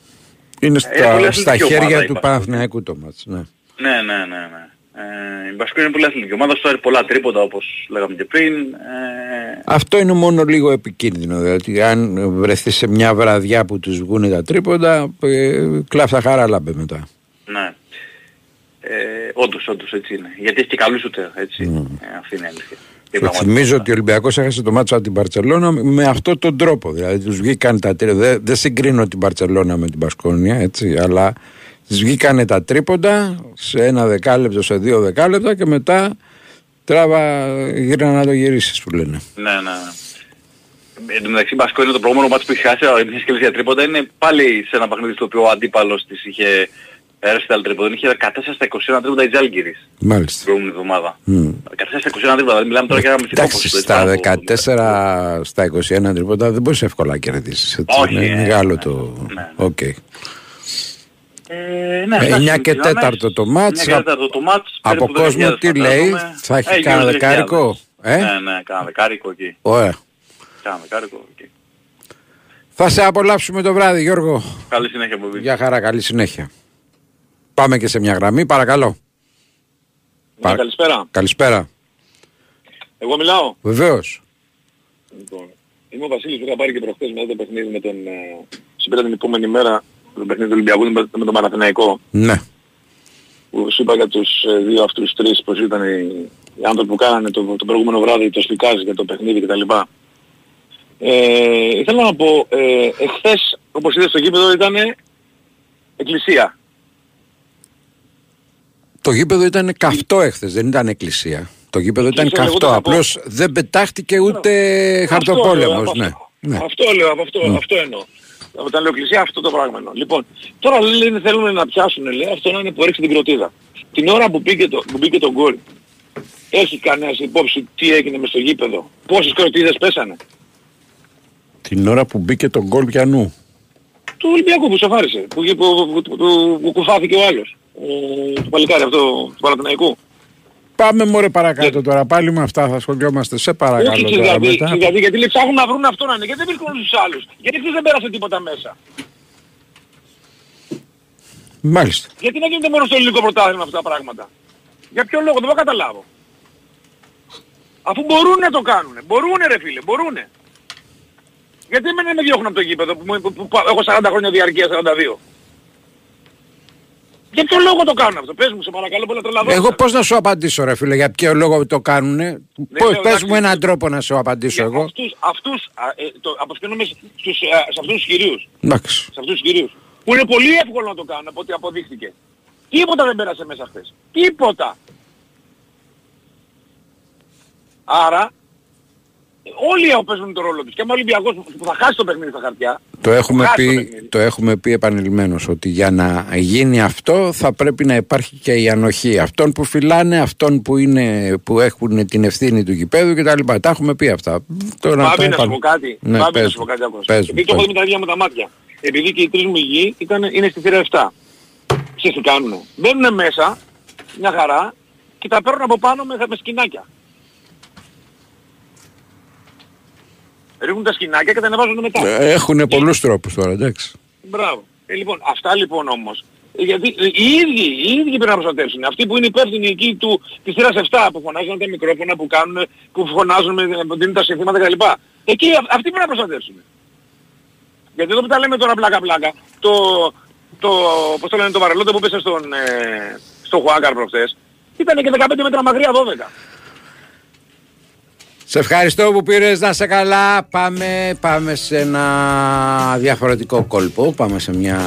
Είναι Ε, στα, πολύ στα αθλητική χέρια ομάδα η του Μπασκόνια. Παναθηναϊκού το μάτς. Ναι. Ναι, ναι, ναι, ναι. Ε, η Μπασκόνια είναι πολύ αθλητική ομάδα, σου άρει πολλά τρίποτα όπως λέγαμε και πριν. Ε, Αυτό είναι μόνο λίγο επικίνδυνο, διότι αν βρεθεί σε μια βραδιά που τους βγουν τα τρίποντα, ε, κλάφτα χαρά λάμπε μετά. Ναι. Ε, όντως, όντως έτσι είναι. Γιατί έχει και καλούς ούτε, έτσι. Ε, αυτή είναι η αλήθεια. Και Και Θυμίζω ότι ο Ολυμπιακός έχασε το μάτσο από την Παρσελώνα με αυτόν τον τρόπο. Δηλαδή τους βγήκαν τα τρίποντα. Δεν, δεν συγκρίνω την Παρσελώνα με την Πασκόνια, έτσι, αλλά τους βγήκανε τα τρίποντα σε ένα δεκάλεπτο, σε δύο δεκάλεπτα και μετά τράβα γύρνα να το γυρίσεις που λένε. Ναι, ναι. ναι. Εν τω μεταξύ Μπασκό είναι το προηγούμενο μάτι που είχε χάσει, αλλά η σκέψη για τρίποντα είναι πάλι σε ένα παιχνίδι στο οποίο ο αντίπαλος της είχε έρθει τα τρίποντα. Είχε 14 στα 21 τρίποντα η Τζάλγκυρης Μάλιστα. την προηγούμενη εβδομάδα. Μμ. 14 στα 21 τρίποντα, δηλαδή μιλάμε τώρα για ένα μυθικό Εντάξει, ποσοστό, στα έτσι, 14, στα 21 τρίποτα δεν μπορείς εύκολα να κερδίσεις. Έτσι. Όχι, είναι ε, μεγάλο το... Οκ. Ε, ναι, Ε, εντάξει, 9 και μιλάμε. 4 το ματς. 9 και 4 το ματς. Από περίπου κόσμο 10.000 τι λέει, φαντάζομαι. θα έχει Ε, κανένα γύρω στις δεκάρικο, 10.000. ε; Ναι, ναι, κάνα δεκάρικο εκεί. Ωραία. Κάνα δεκάρικο εκεί. Θα σε απολαύσουμε το βράδυ Γιώργο. Καλή συνέχεια που Γεια χαρά, καλή συνέχεια. Πάμε και σε μια γραμμή, παρακαλώ. Ναι, καλησπέρα. Καλησπέρα. Εγώ μιλάω. Βεβαίως. Λοιπόν, είμαι ο Βασίλης που είχα πάρει και προχθές μετά το παιχνίδι με τον... Ε, συμπέρα την επόμενη μέρα το παιχνίδι του Ολυμπιακού με, με τον Παναθηναϊκό. Ναι. Που σου είπα για τους ε, δύο αυτούς τρεις πως ήταν οι, οι άνθρωποι που κάνανε το, το προηγούμενο βράδυ το σπικάζ για το παιχνίδι κτλ. Ε, ήθελα να πω, ε, εχθές όπως είδες στο γήπεδο ήταν εκκλησία. Το γήπεδο ήταν καυτό έχθες, δεν ήταν εκκλησία. Το γήπεδο ήταν Εκκλησία καυτό, λεγόταν από- απλώς δεν πετάχτηκε ούτε χαρτοπόλεμος. Ναι. ναι. Αυτό λέω, από αυτό, Μμ. αυτό εννοώ. Όταν λέω εκκλησία αυτό το πράγμα εννοώ. Λοιπόν, τώρα λένε θέλουν να πιάσουν, λέει, αυτό να είναι που έριξε την κροτίδα. Την ώρα που μπήκε το, που μπήκε το γκολ, έχει κανένας υπόψη τι έγινε μες στο γήπεδο; Πόσες κροτίδες πέσανε; Την ώρα που μπήκε το γκολ πιανού. Του Ολυμπιακού που σοφάρισε, που, που, που, που, που, που κουφάθηκε ο άλλος. Ε, του παλικάρι αυτό, του Παναθηναϊκού. Πάμε μωρέ παρακάτω τώρα, πάλι με αυτά θα ασχολιόμαστε. Σε παρακαλώ Όχι, τώρα δηλαδή, μετά. δηλαδή, γιατί λέει, ψάχνουν να βρουν αυτό να είναι, γιατί δεν βρίσκουν τους άλλους; Γιατί αυτός δεν πέρασε τίποτα μέσα; Μάλιστα. Γιατί να γίνεται μόνο στο ελληνικό πρωτάθλημα αυτά τα πράγματα; Για ποιο λόγο, δεν μπορώ να καταλάβω. Αφού μπορούν να το κάνουν. Μπορούν ρε φίλε, μπορούν. Γιατί εμένα με διώχνουν από το γήπεδο που, μου- που, που, που έχω 40 χρόνια διαρκεία, 42. Για ποιο λόγο το κάνουν αυτό; Πες μου σε παρακαλώ πολλά τρελαδό. Εγώ πώς να σου απαντήσω ρε φίλε, για ποιο λόγο το κάνουνε; Πώς, λέω, πες εντάξει, μου έναν τρόπο να σου απαντήσω εγώ. Αυτούς, αυτούς α, ε, το, αποσκηνούμε στους, α, σε αυτούς τους κυρίους. Εντάξει. Σε αυτούς τους κυρίους. Που είναι πολύ εύκολο να το κάνουν από ό,τι αποδείχθηκε. Τίποτα δεν πέρασε μέσα χθες. Τίποτα. Άρα όλοι παίζουν το ρόλο τους. Και με ο Ολυμπιακός που θα χάσει το παιχνίδι στα χαρτιά. Το έχουμε, χάσει το πει, παιχνίδι. το έχουμε πει επανειλημμένως ότι για να γίνει αυτό θα πρέπει να υπάρχει και η ανοχή αυτών που φυλάνε, αυτών που, είναι, που έχουν την ευθύνη του γηπέδου κτλ. Τα έχουμε πει αυτά. Τώρα Πάμε τα να σου επανε- πω κάτι. Ναι, Πάμε να πες σου πω μου. κάτι ακόμα. Πες μου, Επειδή το πες έχω δει με τα ίδια μου τα μάτια. Επειδή και οι τρεις μου γη ήταν, είναι στη θύρα 7. Ξέρεις τι κάνουνε. Μπαίνουν μέσα, μια χαρά, και τα παίρνουν από πάνω με, με σκηνάκια. Ρίχνουν τα σκηνάκια και τα ανεβάζουν μετά. Έχουν πολλούς τρόπους τώρα, εντάξει. Μπράβο. Ε, λοιπόν, αυτά λοιπόν όμως. ε, Γιατί ε, οι ίδιοι, οι ίδιοι πρέπει να προστατεύσουν. Αυτοί που είναι υπεύθυνοι εκεί του, της θύρας 7 που φωνάζουν τα μικρόφωνα, που κάνουν, που φωνάζουν, με- που δίνουν τα συνθήματα κτλ. Εκεί α- αυτοί πρέπει να προστατεύσουν. Γιατί εδώ που τα λέμε τώρα πλάκα πλάκα, το, το, πώς το λένε, το βαρελότε που πέσε στον, ε, στο Χουάκαρ προχθές, ήταν και 15 μέτρα μακριά 12. Σε ευχαριστώ που πήρες να σε καλά. Πάμε, πάμε σε ένα διαφορετικό κόλπο. Πάμε σε μια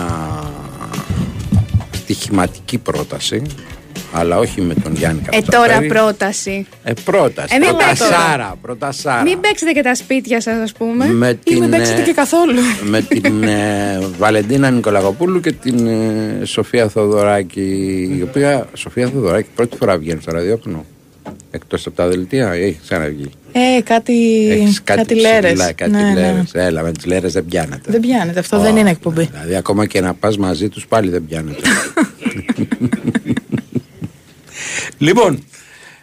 στοιχηματική πρόταση. Αλλά όχι με τον Γιάννη Ε, Καπιταφέρη. τώρα πρόταση. Ε, πρόταση. Ε, μην Πρωτασάρα. Πρωτασάρα. Μην παίξετε και τα σπίτια σας, ας πούμε. Με Ή την, μην παίξετε ε, και καθόλου. με την ε, Βαλεντίνα Νικολακοπούλου και την ε, Σοφία Θοδωράκη η οποία Σοφία Θοδωράκη πρώτη φορά βγαίνει στο ραδιόφωνο εκτός από τα δελτία ή έχει ξαναβγεί Ε, κάτι, Έχεις κάτι, κάτι λέρες. ψηλά, κάτι ναι, ναι. λέρες. Έλα με τις λέρες δεν πιάνεται Δεν πιάνεται, αυτό δεν είναι εκπομπή. Δηλαδή ακόμα και να πας μαζί τους πάλι δεν πιάνεται Λοιπόν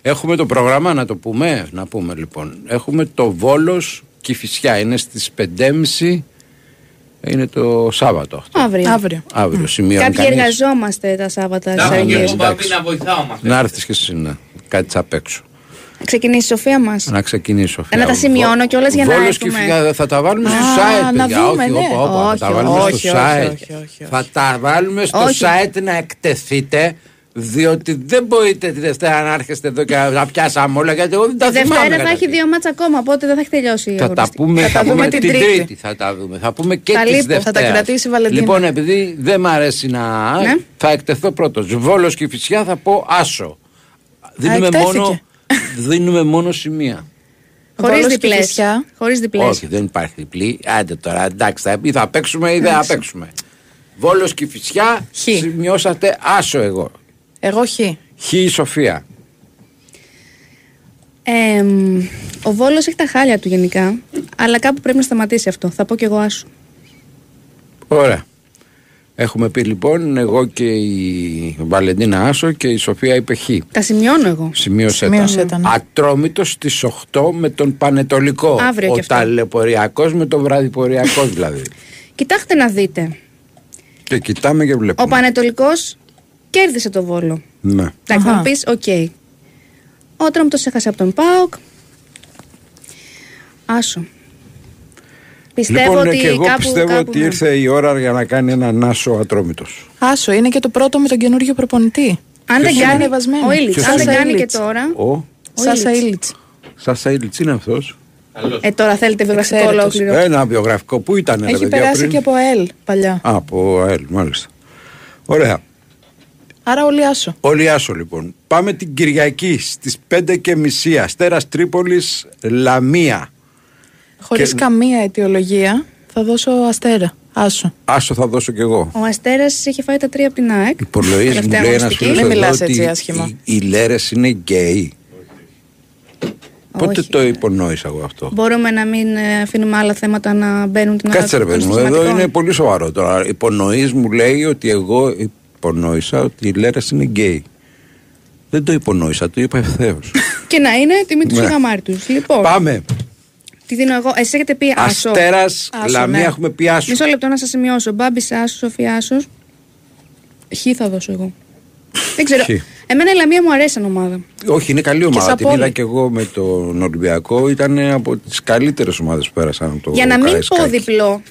Έχουμε το πρόγραμμα να το πούμε Να πούμε λοιπόν Έχουμε το Βόλος Κηφισιά Είναι στις 5.30 Είναι το Σάββατο αυτό Αύριο. Αύριο. Αύριο σημείο Κάποιοι εργαζόμαστε τα Σάββατα στις Αγίες. να βοηθάω Να έρθεις και εσύ να κάτι απ' έξω Ξεκινήσει η Σοφία μας. Να ξεκινήσω Να τα σημειώνω κιόλας για να Βόλος έρθουμε. Κηφισιά, θα τα βάλουμε στο Α, site να παιδιά. δούμε, όχι, ναι. όπα, όπα, θα Όχι, τα βάλουμε όχι, στο όχι, site όχι, όχι, Θα τα βάλουμε στο Όχι. site να εκτεθείτε Διότι δεν μπορείτε τη Δευτέρα να έρχεστε εδώ και να πιάσαμε όλα γιατί εγώ δεν τα Τη θυμάμαι. Δευτέρα θα κατά έχει δύο μάτσα ακόμα, οπότε δεν θα έχει τελειώσει η Θα τα αγωνιστική. πούμε, θα τα πούμε δούμε την την τρίτη. Τρίτη. θα τα δούμε. Θα πούμε και Θα τη λείπω, Δευτέρα. θα τα κρατήσει η Βαλεντίνα. Λοιπόν, επειδή δεν μ' αρέσει να. Ναι. Θα εκτεθώ πρώτος. Βόλος και φυσιά θα πω άσο. Δίνουμε εκτέθηκε. μόνο, δίνουμε μόνο σημεία. Χωρίς Βόλος και διπλές. Φυσιά. Χωρίς διπλές. Όχι, δεν υπάρχει διπλή. Άντε τώρα, εντάξει, θα, ή θα παίξουμε ή δεν θα παίξουμε. Βόλος και φυσιά, Χ. σημειώσατε άσο εγώ. Εγώ χ. Χ η Σοφία. Ε, ο Βόλος έχει τα χάλια του γενικά, αλλά κάπου πρέπει να σταματήσει αυτό. Θα πω κι εγώ άσου. Ωραία. Έχουμε πει λοιπόν εγώ και η Βαλεντίνα Άσο και η Σοφία είπε Χ. Τα σημειώνω εγώ. Σημείωσε, Σημείωσε τα. τα, ναι. Ατρόμητος στις 8 με τον Πανετολικό. Αύριο Ο και αυτό. ταλαιπωριακός με τον βραδιποριακός δηλαδή. Κοιτάξτε να δείτε. και κοιτάμε και Ο βλέπουμε. Πανετολικός κέρδισε το Βόλο. Ναι. Εντάξει, θα Αχα. μου πεις, οκ. Ο Ατρόμητος έχασε από τον ΠΑΟΚ. Άσο. Πιστεύω λοιπόν, ότι και εγώ κάπου, πιστεύω κάπου, ότι ναι. ήρθε η ώρα για να κάνει έναν άσο ατρόμητος. Άσο, είναι και το πρώτο με τον καινούριο προπονητή. Αν δεν Ποιος κάνει, ανεβασμένο. ο Ήλιτς, Ποιος αν δεν είναι; κάνει και Ήλιτς. τώρα. Ο; Ο Σάσα Ήλιτς. Ήλιτς. Σάσα Ήλιτς είναι αυτός. Ε, τώρα θέλετε βιογραφικό Εξαίρετος. ολόκληρο. Ένα βιογραφικό. Πού ήταν ρε Έχει παιδιά περάσει πριν; και από ΑΕΛ παλιά. Α, από ΑΕΛ, μάλιστα. Ωραία. Άρα όλοι άσο. Όλοι άσο λοιπόν. Πάμε την Κυριακή στις 5 και μισή. Αστέρας Τρίπολης, Λαμία. Χωρίς Και- καμία αιτιολογία θα δώσω αστέρα. Άσο. Άσο θα δώσω κι εγώ. Ο Αστέρας είχε φάει τα τρία από την ΑΕΚ. Υπολογίζει μου Τελευταία λέει ένας αγωνιστική. φίλος Μην εδώ μιλάς ότι έτσι άσχημα. οι, οι λέρες είναι γκέι. Πότε Όχι. το υπονόησα εγώ αυτό; Μπορούμε να μην ε, αφήνουμε άλλα θέματα να μπαίνουν την ώρα Κάτσε ρε των παιδί μου, εδώ συστηματικών. είναι πολύ σοβαρό τώρα. Υπονοείς μου λέει ότι εγώ υπονόησα ότι οι λέρες είναι γκέι. Δεν το υπονόησα, το είπα ευθέως. Και να είναι τιμή του Ναι. καμάρι τους. Λοιπόν, Πάμε. Τι δίνω εγώ; Εσείς έχετε πει άσο. Αστέρας, Άσο, Λαμία ναι. έχουμε πει άσο. Μισό λεπτό να σας σημειώσω. Μπάμπης άσος, Σοφία άσος. Χ θα δώσω εγώ. Δεν ξέρω. Χ. Εμένα η Λαμία μου αρέσει σαν ομάδα. Όχι, είναι καλή ομάδα. σαν Την πόλη. είδα και εγώ με τον Ολυμπιακό. Ήταν από τις καλύτερες ομάδες που πέρασαν από το Για να μην Καραϊσκάκι. πω διπλό,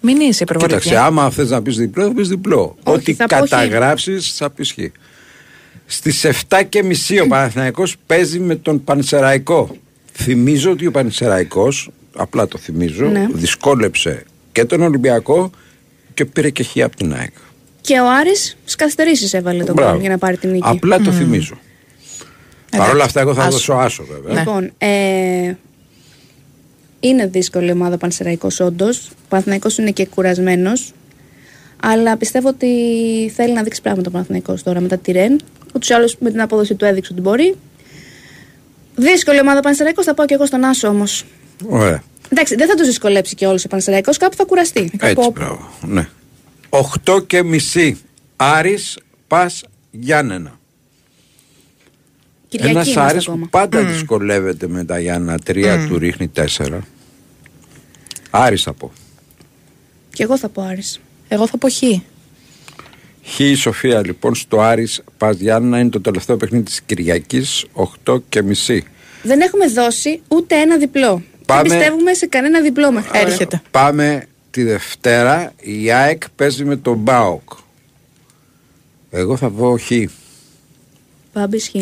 Μην είσαι υπερβολική. Κοίταξε, άμα θες να πεις διπλό, θα πεις διπλό. Όχι, Ό,τι θα πω χ. καταγράψεις θα πεις χ. Στις 7 και μισή ο Παναθηναϊκός παίζει με τον Πανσεραϊκό. Θυμίζω ότι ο Πανσεραϊκός, απλά το θυμίζω, Ναι. δυσκόλεψε και τον Ολυμπιακό και πήρε και χ από την ΑΕΚ. και ο Άρης στι καθυστερήσει έβαλε τον Μπράβο. κόλ για να πάρει την νίκη. Απλά το θυμίζω. Παρ' όλα αυτά, εγώ θα Άσο. δώσω άσο βέβαια. Λοιπόν, ε, είναι δύσκολη η ομάδα ο Πανσεραϊκός όντως. Ο Παναθηναϊκός είναι και κουρασμένος. Αλλά πιστεύω ότι θέλει να δείξει πράγματα ο Παναθηναϊκός τώρα μετά τη Ρεν. Ούτως ή άλλως με την απόδοση του έδειξε ότι μπορεί. Δύσκολη ομάδα ο Πανσεραϊκός, θα πάω και εγώ στον Άσο όμως. Ωραία. Εντάξει, δεν θα τους δυσκολέψει και όλου ο Πανσεραϊκός, κάπου θα κουραστεί. Έτσι, Κάπου- μπράβο. Ναι. 8 και μισή. Άρης Πας Γιάννενα. Κυριακή Ένας είμαστε Άρης ακόμα. που πάντα δυσκολεύεται με τα Γιάννα. Τρία του ρίχνει τέσσερα. Άρης θα πω. Και εγώ θα πω Άρης. Εγώ θα πω χ. Χ η Σοφία λοιπόν στο Άρης Πας Γιάννενα είναι το τελευταίο παιχνίδι της Κυριακής 8 και μισή. Δεν έχουμε δώσει ούτε ένα διπλό. Πάμε. Δεν πιστεύουμε σε κανένα διπλό μέχρι τώρα. Έρχεται. Πάμε τη Δευτέρα η ΑΕΚ παίζει με τον Μπάοκ. Εγώ θα πω Χ. Πάμπη χ.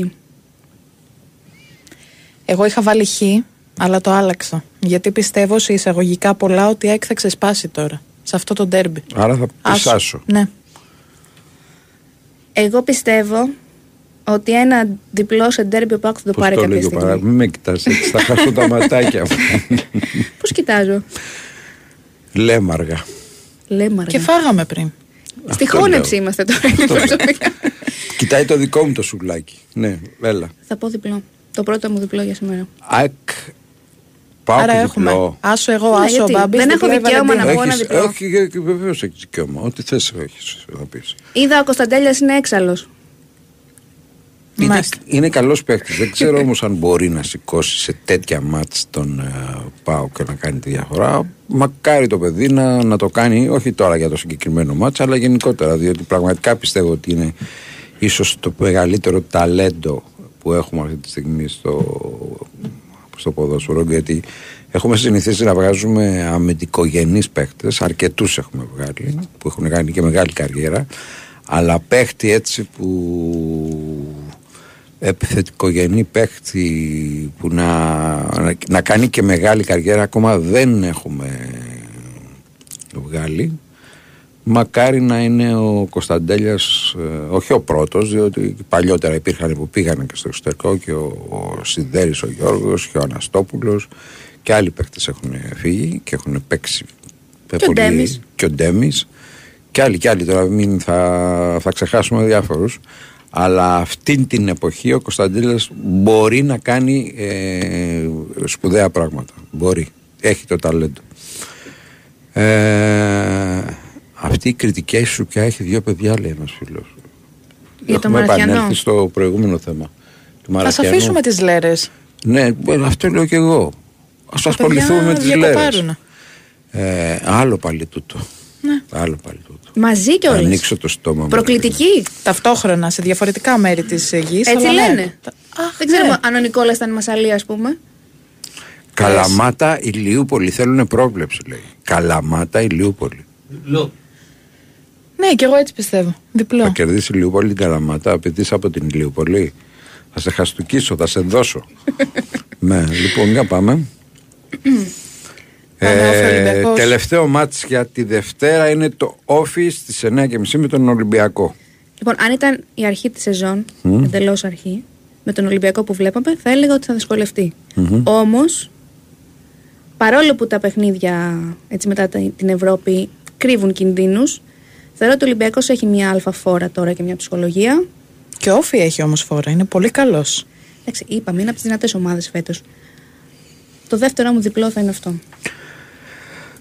Εγώ είχα βάλει χ, αλλά το άλλαξα. Γιατί πιστεύω σε εισαγωγικά πολλά ότι η ΑΕΚ θα ξεσπάσει τώρα. Σε αυτό το ντέρμπι. Άρα θα πεις Άσο. άσο. Ναι. Εγώ πιστεύω ότι ένα διπλό σε ντέρμπι ο Πάκου θα το Πώς πάρει το κάποια λέγω παρά, στιγμή. μην με κοιτάς έτσι, θα χάσω τα ματάκια μου. Πώς κοιτάζω; Λέμαργα. Λέμε αργά. Και φάγαμε πριν. Στη Αυτό χώνεψη λέω. είμαστε τώρα προσωπικά. Κοιτάει το δικό μου το σουβλάκι. Ναι, έλα. θα πω διπλό. Το πρώτο μου διπλό για σήμερα. Ακ. Πάω Άρα και έχουμε. διπλό. Άσο εγώ, Ναι, άσο γιατί; μπάμπη. Δεν έχω δικαίωμα να πω ένα Έχεις- διπλό. Όχι, βεβαίως έχει δικαίωμα. Ό,τι θες, όχι, θα πεις. Είδα ο Κωνσταντέλιας είναι έξαλλος. Είναι, είναι καλός παίκτης. Δεν ξέρω όμως αν μπορεί να σηκώσει σε τέτοια μάτς τον ε, Πάο και να κάνει τη διαφορά. Μακάρι το παιδί να, να το κάνει, όχι τώρα για το συγκεκριμένο μάτς, αλλά γενικότερα. Διότι πραγματικά πιστεύω ότι είναι ίσως το μεγαλύτερο ταλέντο που έχουμε αυτή τη στιγμή στο, στο ποδόσφαιρο. Γιατί έχουμε συνηθίσει να βγάζουμε αμυντικογενείς παίκτες, αρκετούς έχουμε βγάλει, που έχουν κάνει και μεγάλη καριέρα. Αλλά παίχτη έτσι που επιθετικογενή παίχτη που να, να κάνει και μεγάλη καριέρα ακόμα δεν έχουμε βγάλει. Μακάρι να είναι ο Κωνσταντέλιας, ε, όχι ο πρώτος, διότι παλιότερα υπήρχαν που πήγαν και στο εξωτερικό και ο, ο Σιδέρης ο Γιώργος και ο Αναστόπουλος και άλλοι παίκτες έχουν φύγει και έχουν παίξει Και ο Ντέμις. και ο Ντέμις. Και άλλοι και άλλοι τώρα μην θα, θα ξεχάσουμε διάφορους. Αλλά αυτήν την εποχή ο Κωνσταντέλιας μπορεί να κάνει ε, σπουδαία πράγματα. Μπορεί, έχει το ταλέντο. Ε, αυτή η κριτική σου πια έχει δύο παιδιά, λέει ένας φίλος. Για το Έχουμε Μαραθιανό. επανέλθει στο προηγούμενο θέμα. Του Θα Μαραθιανού. αφήσουμε τις λέρες. Ναι, ε, αυτό λέω και εγώ. Α Τα ασχοληθούμε παιδιά με τις λέρες. διακοπάρουνε. Ε, άλλο πάλι τούτο. Ναι. Άλλο πάλι τούτο. Μαζί Θα κιόλας. ανοίξω το στόμα μου. Προκλητική. Ταυτόχρονα σε διαφορετικά μέρη της ε, γης. Έτσι αλλά ναι. λένε. Δεν ξέρω αν ο Νικόλας ήταν Μασαλία, ας πούμε. Καλαμάτα Ηλιούπολη θέλουν πρόβλεψη, λέει. Καλαμάτα Ηλιούπολη. Ναι, και εγώ έτσι πιστεύω. Διπλό. Θα κερδίσει η Ηλιούπολη την Καλαμάτα, απαιτείς από την Ηλιούπολη. Θα σε χαστούκίσω, θα σε δώσω. ναι, λοιπόν, για πάμε. Πάμε, Όφη, Ε, Ολυμπιακός. τελευταίο μάτς για τη Δευτέρα είναι το Όφι στις 9.30 με τον Ολυμπιακό. Λοιπόν, αν ήταν η αρχή της σεζόν, Μμ. εντελώς αρχή, με τον Ολυμπιακό που βλέπαμε, θα έλεγα ότι θα δυσκολευτεί. Μμμ. Όμως, παρόλο που τα παιχνίδια έτσι, μετά τα- την Ευρώπη κρύβουν κινδύνους, θεωρώ ότι ο Ολυμπιακός έχει μια αλφα φόρα τώρα και μια ψυχολογία. Και ο Όφη έχει όμως φόρα. Είναι πολύ καλός. Εντάξει, είπαμε, είναι από τις δυνατές ομάδες φέτος. Το δεύτερο μου διπλό θα είναι αυτό.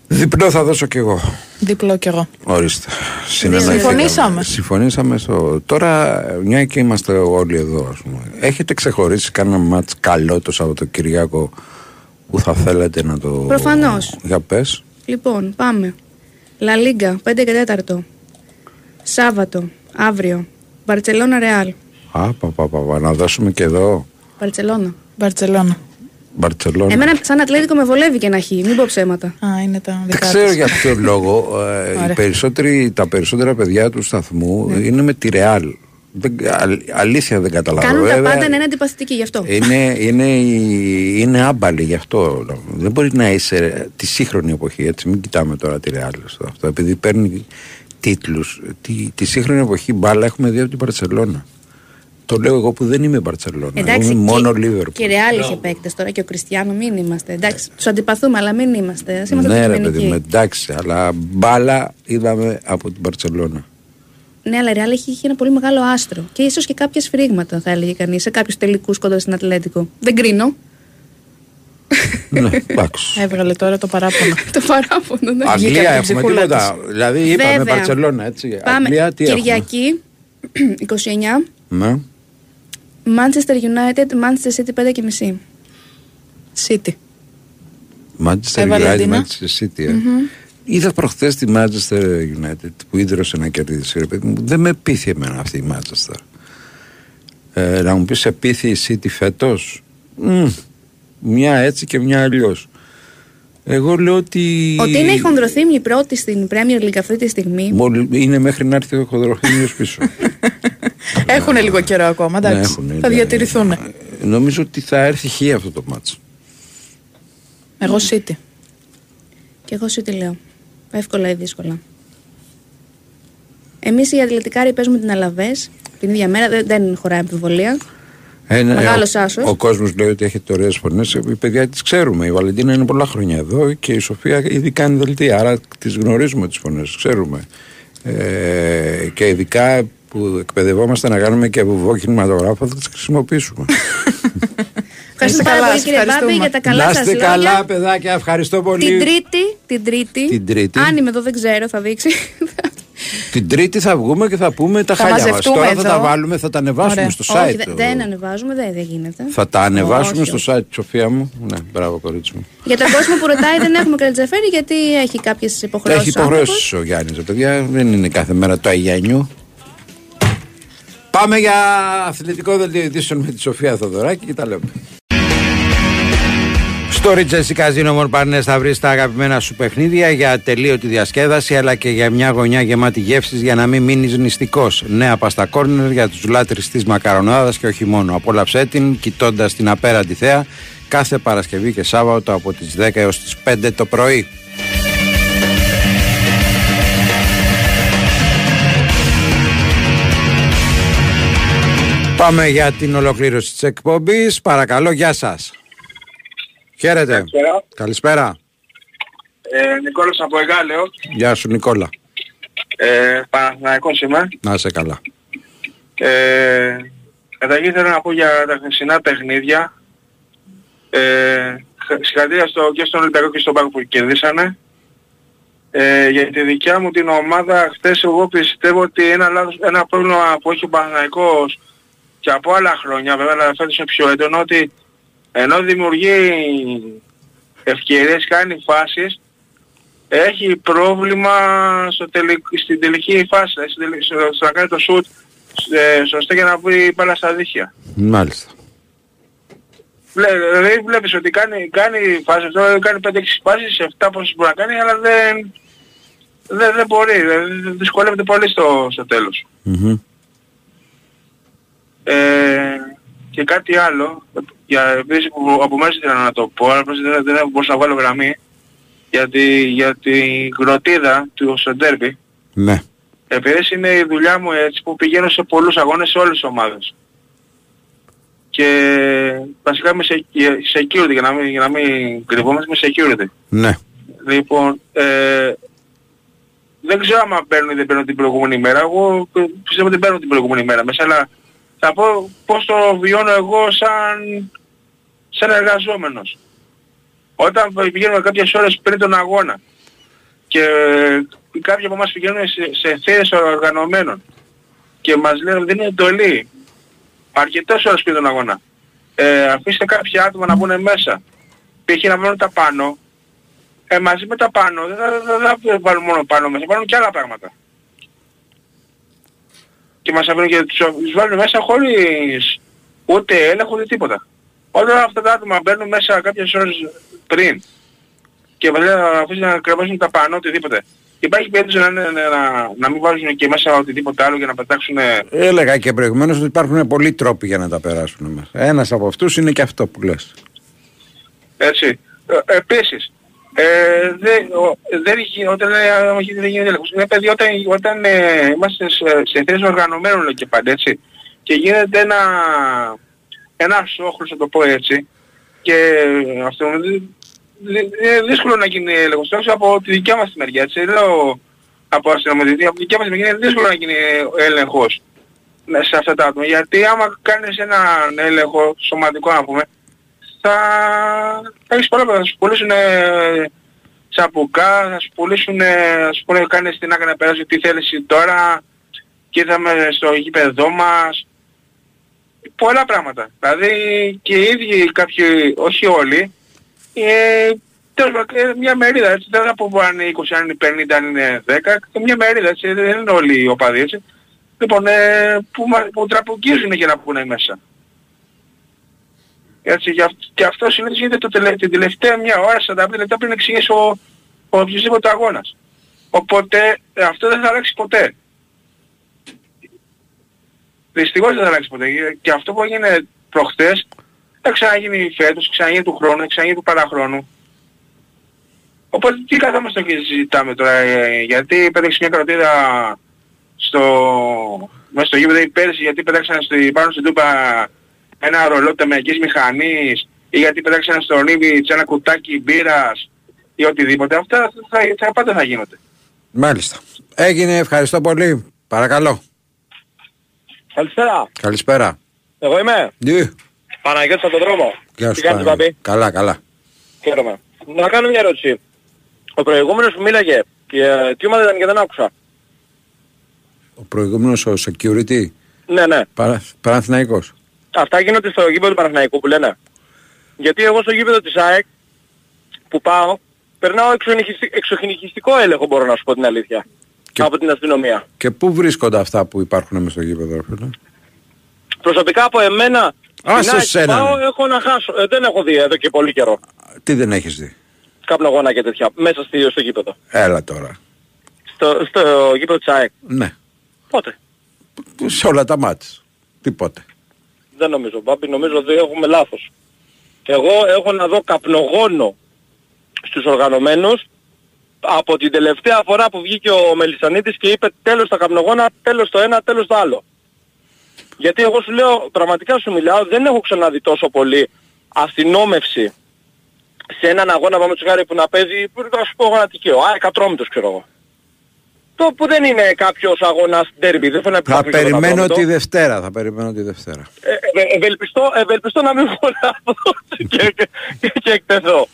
Διπλό θα δώσω κι εγώ. Διπλό κι εγώ. Ορίστε. Συμφωνήσαμε. Συμφωνήσαμε στο... Τώρα, μια και είμαστε όλοι εδώ, ας πούμε. Έχετε ξεχωρίσει κανένα μάτς καλό το Σαββατοκυριακό που θα θέλετε να το... Προφανώς. Για πες. Λοιπόν, πάμε. Λα Λίγκα, 5 και 4. Σάββατο, αύριο. Μπαρσελόνα Ρεάλ. Α, πα, πα, πα, πα, να δώσουμε και εδώ. Μπαρσελόνα. Μπαρτσελώνα. Μπαρτσελόνα. Εμένα σαν Ατλέτικο με βολεύει και να έχει, μην πω ψέματα. Α, είναι τα Δεν δικά ξέρω της. για ποιο λόγο. ε, οι Ωραία. περισσότεροι, τα περισσότερα παιδιά του σταθμού είναι με τη Ρεάλ. Δεν, αλ- αλήθεια δεν καταλαβαίνω. Κάνουν τα Βέβαια, πάντα να είναι αντιπαθητικοί γι' αυτό. Είναι, είναι, η- είναι άμπαλοι γι' αυτό. Δεν μπορεί να είσαι τη σύγχρονη εποχή, έτσι. Μην κοιτάμε τώρα τη Ρεάλ στο αυτό. Επειδή παίρνει τίτλους. Τη, τη σύγχρονη εποχή μπάλα έχουμε δει από την Παρσελώνα. Το λέω εγώ που δεν είμαι Μπαρσελόνα. Εντάξει, είμαι μόνο και, Λίβερπουλ. και Ρεάλ είχε παίκτες τώρα και ο Κριστιανό, μην είμαστε. Εντάξει, τους αντιπαθούμε, αλλά μην είμαστε. Ας είμαστε Ναι, ρε αντικειμενικοί. παιδί μου, εντάξει, αλλά μπάλα είδαμε από την Παρσελώνα. Ναι, αλλά η Ρεάλ έχει, έχει ένα πολύ μεγάλο άστρο. Και ίσως και κάποια σφρίγματα, θα έλεγε κανείς, σε κάποιους τελικούς κοντά στην Ατλέτικο. Δεν κρίνω. Ναι, εντάξει. Έβγαλε τώρα το παράπονο. το παράπονο, ναι. Αγγλία από την έχουμε ψυχούλα τίποτα. Δηλαδή είπαμε Βέβαια. Μπαρσελόνα, έτσι. Πάμε. Αγγλία τι έχουμε; Κυριακή, 29. Ναι. Manchester United, Manchester City 5 και μισή. City. Manchester Έβαλε United, Αντίνα. Manchester City. Ε. Είδα προχθές τη Manchester United που ίδρωσε να κερδίσει. Ρε παιδί μου, δεν με πείθει εμένα αυτή η Manchester. Ε, να μου πεις σε πείθει η City φέτος; Μια έτσι και μια αλλιώς. Εγώ λέω ότι. Ότι είναι η χονδροθύμη πρώτη στην Premier League αυτή τη στιγμή. Μόλι- Είναι μέχρι να έρθει ο Χοδροχήμιο πίσω. Έχουν λίγο καιρό ακόμα, εντάξει. Ναι, έχουνε, θα ναι. διατηρηθούν. Νομίζω ότι θα έρθει χ αυτό το μάτσο. Εγώ City. Και εγώ σου τι λέω. Εύκολα ή δύσκολα. Εμείς οι Ατλετικάροι παίζουμε την Αλαβές την ίδια μέρα, δεν, δεν χωράει αμφιβολία. Ένα, Μεγάλος ο, άσος. ο κόσμος λέει ότι έχετε ωραίε φωνές. Οι παιδιά τις ξέρουμε. Η Βαλεντίνα είναι πολλά χρόνια εδώ και η Σοφία ήδη κάνει δελτία. Άρα τις γνωρίζουμε τις φωνές. Ξέρουμε. Ε, και ειδικά που εκπαιδευόμαστε να κάνουμε και βουβό κινηματογράφο θα τις χρησιμοποιήσουμε. Ευχαριστούμε καλά, πάρα πολύ σας κύριε Μπάμπη ευχαριστούμε. για τα καλά να σας είστε λόγια. καλά, παιδάκια. Ευχαριστώ πολύ. Την Τρίτη, την Τρίτη, Την Τρίτη. αν είμαι εδώ δεν ξέρω, θα δείξει. Την Τρίτη θα βγούμε και θα πούμε τα Θα χάλια μας. μαζευτούμε Τώρα θα εδώ. τα βάλουμε, θα τα ανεβάσουμε Ωραία. στο site. Όχι, δε- δεν ανεβάζουμε, δεν, δεν γίνεται. Θα τα ανεβάσουμε Όχι, στο site, Σοφία μου. Ναι, μπράβο, κορίτσι μου. Για τον κόσμο που ρωτάει δεν έχουμε κρατζαφέρι γιατί έχει κάποιες υποχρεώσεις. Έχει υποχρεώσει ο Γιάννης, παιδιά. Δεν είναι κάθε μέρα το Αγιανιού. Πάμε για αθλητικό δελτίο ειδήσεων με τη Σοφία Θοδωράκη και τα λέμε. Στο Ρίτσεσι Καζίνο Μορπαρνές θα βρεις τα αγαπημένα σου παιχνίδια για τελείωτη διασκέδαση αλλά και για μια γωνιά γεμάτη γεύσεις για να μην μείνεις νηστικός. Νέα παστα κόρνερ για τους λάτρεις της μακαρονάδας και όχι μόνο. Απόλαυσέ την κοιτώντας την απέραντη θέα κάθε Παρασκευή και Σάββατο από τις 10 έως τις 5 το πρωί. Πάμε για την ολοκλήρωση της εκπομπής. Παρακαλώ, γεια σας. Χαίρετε. Καλησπέρα. Καλησπέρα. Ε, Νικόλας από Εγάλεο. Γεια σου Νικόλα. Ε, Παναθηναϊκός είμαι. Να είσαι καλά. Ε, καταρχήν θέλω να πω για τα χθεσινά παιχνίδια. Ε, συγχαρητήρια στο, και στον Ολυμπιακό και στον Πάκο που κερδίσανε. Ε, για τη δικιά μου την ομάδα χθες εγώ πιστεύω ότι ένα, λάθος, ένα πρόβλημα που έχει ο Παναθηναϊκός και από άλλα χρόνια βέβαια αλλά φέτος είναι πιο έντονο ότι ενώ δημιουργεί ευκαιρίες, κάνει φάσεις έχει πρόβλημα στο τελικ, στην τελική φάση, δηλαδή στην τελική- στο, στο να κάνει το σουτ ε, σωστά για να βρει μπάλα στα δίχτυα. Μάλιστα. Βλέ- Δηλαδή βλέπεις ότι κάνει, κάνει φάσεις, τώρα κάνει 5-6 φάσεις, 7 πόσες μπορεί να κάνει, αλλά δεν, δεν, δεν μπορεί, δηλαδή δυσκολεύεται πολύ στο, στο τέλος. Μμμ. Ε, και κάτι άλλο, για, επίσης που από μέσα ήθελα να το πω, αλλά απλώς δεν, δεν μπορούσα να βγάλω γραμμή, για τη, για τη γροτίδα του στο ντέρμπι. Ναι. Επειδή είναι η δουλειά μου έτσι που πηγαίνω σε πολλούς αγώνες σε όλες τις ομάδες. Και βασικά είμαι σε, security, για να μην, για να μην κρυβόμαστε, είμαι security. Ναι. Λοιπόν, ε, δεν ξέρω άμα παίρνω ή δεν παίρνω την προηγούμενη μέρα. Εγώ πιστεύω ότι παίρνω την προηγούμενη μέρα μέσα, αλλά θα πω πώς το βιώνω εγώ σαν, σαν εργαζόμενος. Όταν πηγαίνουμε κάποιες ώρες πριν τον αγώνα και κάποιοι από εμάς πηγαίνουν σε, σε θέσεις οργανωμένων και μας λένε δεν είναι εντολή αρκετές ώρες πριν τον αγώνα. Ε, αφήστε κάποια άτομα να μπουν μέσα. Π.χ. να βάλουν τα πάνω. Ε, μαζί με τα πάνω δεν θα, δεν θα βάλουν μόνο πάνω μέσα, θα βάλουν και άλλα πράγματα. Και μας αφήνουν και τους, τους βάλουν μέσα χωρίς ούτε έλεγχο ούτε τίποτα. Όταν αυτά τα άτομα μπαίνουν μέσα κάποιες ώρες πριν και μας λένε να αφήσουν να κρεμάσουν τα πάνω οτιδήποτε. Υπάρχει περίπτωση να, να, να, να μην βάζουν και μέσα οτιδήποτε άλλο για να πετάξουν Έλεγα και προηγουμένως ότι υπάρχουν πολλοί τρόποι για να τα περάσουν μέσα. Ένας από αυτούς είναι και αυτό που λες. Έτσι. Ε, επίσης, ε, δεν, ο, δεν γίνει, όταν λέει, α, όχι, δεν γίνεται έλεγχος. Είναι παιδί όταν, όταν ε, είμαστε σε, σε θέσεις οργανωμένων λέω και πάντα έτσι και γίνεται ένα, ένα σόχλος να το πω έτσι και αυτό δεν- δεν- είναι δύσκολο να γίνει έλεγχος. Τουλάχιστον από τη δικιά μας τη μεριά έτσι. Δεν Λέω από αστυνομική, από τη δικιά μας μεριά είναι δύσκολο να γίνει έλεγχος ναι, σε αυτά τα άτομα. Γιατί άμα κάνεις έναν έλεγχο σωματικό να πούμε θα, θα έχεις πολλά πράγματα. Θα σου πουλήσουν ε, τσαπουκά, θα σου πουλήσουν, ε, θα σου πούνε κάνεις την άκρη να περάσει τι θέλεις εσύ τώρα και ήρθαμε στο γήπεδό μας. Πολλά πράγματα. Δηλαδή και οι ίδιοι κάποιοι, όχι όλοι, ε, τέλος πάντων, ε, μια μερίδα έτσι, δεν θα πω αν είναι 20, αν είναι 50, αν είναι 10, και μια μερίδα έτσι, δεν είναι όλοι οι οπαδοί έτσι. Λοιπόν, ε, που, μα- που τραπουκίζουν για να πούνε μέσα. Έτσι, και, αυ- και αυτό συνήθως γίνεται το τελε, την τελευταία μια ώρα, 45 λεπτά πριν εξηγήσει ο, ο οποιοσδήποτε αγώνας. Οπότε ε, αυτό δεν θα αλλάξει ποτέ. Δυστυχώς δεν θα αλλάξει ποτέ. Και αυτό που έγινε προχτές θα ξαναγίνει φέτος, ξαναγίνει του χρόνου, ξαναγίνει του παραχρόνου. Οπότε τι καθόμαστε και συζητάμε τώρα, ε, γιατί πέταξε μια κροτίδα στο, μέσα στο γήπεδο ή πέρσι, γιατί πέταξαν στη, πάνω στην τούπα ένα ρολό τεμιακής μηχανής ή γιατί πέταξαν στο Ρίβιτς ένα κουτάκι μπύρας ή οτιδήποτε. Αυτά θα, θα, πάντα θα γίνονται. Μάλιστα. Έγινε, ευχαριστώ πολύ. Παρακαλώ. Καλησπέρα. Καλησπέρα. Εγώ είμαι. Ναι. Παναγιώτης από τον δρόμο. Γεια Τι σου κάνεις Παναγιώτη. Μπαμπή. Καλά, καλά. Χαίρομαι. Να κάνω μια ερώτηση. Ο προηγούμενος που μίλαγε, και, ε, τι ομάδα ήταν και δεν άκουσα. Ο προηγούμενος ο security, Ναι, ναι. παρα, Παναθηναϊκός. Αυτά γίνονται στο γήπεδο του Παναθηναϊκού που λένε. Γιατί εγώ στο γήπεδο της ΑΕΚ που πάω, περνάω εξοχηνικιστη- εξοχηνικιστικό έλεγχο μπορώ να σου πω την αλήθεια. Από την αστυνομία. Και πού βρίσκονται αυτά που υπάρχουν μες στο γήπεδο, ρε φίλε; Προσωπικά από εμένα, Άσε στην ΑΕΚ σένα, πάω, ναι. έχω να χάσω. Ε, δεν έχω δει εδώ και πολύ καιρό. Τι δεν έχεις δει; Καπνογόνα και τέτοια. Μέσα στη, στο γήπεδο. Έλα τώρα. Στο, στο γήπεδο της ΑΕΚ. Ναι. Πότε; Σε όλα τα μάτς. Τίποτε. Δεν νομίζω Μπάμπη, νομίζω ότι έχουμε λάθος. Εγώ έχω να δω καπνογόνο στους οργανωμένους από την τελευταία φορά που βγήκε ο Μελισανίτης και είπε τέλος τα καπνογόνα, τέλος το ένα, τέλος το άλλο. Γιατί εγώ σου λέω, πραγματικά σου μιλάω, δεν έχω ξαναδεί τόσο πολύ αστυνόμευση σε έναν αγώνα πάμε χάρη που να παίζει, που θα σου πω εγώ ένα τυχαίο, α, εκατρόμητος ξέρω εγώ. Το που δεν είναι κάποιος αγώνας ντέρμπι, δεν θέλω να Θα επιβάλλω στον περιμένω ατρόμητο. τη Δευτέρα. Θα περιμένω τη Δευτέρα. Ε, ε, ευελπιστώ, ευελπιστώ να μην βγω να δω και, και, και εκτεθώ.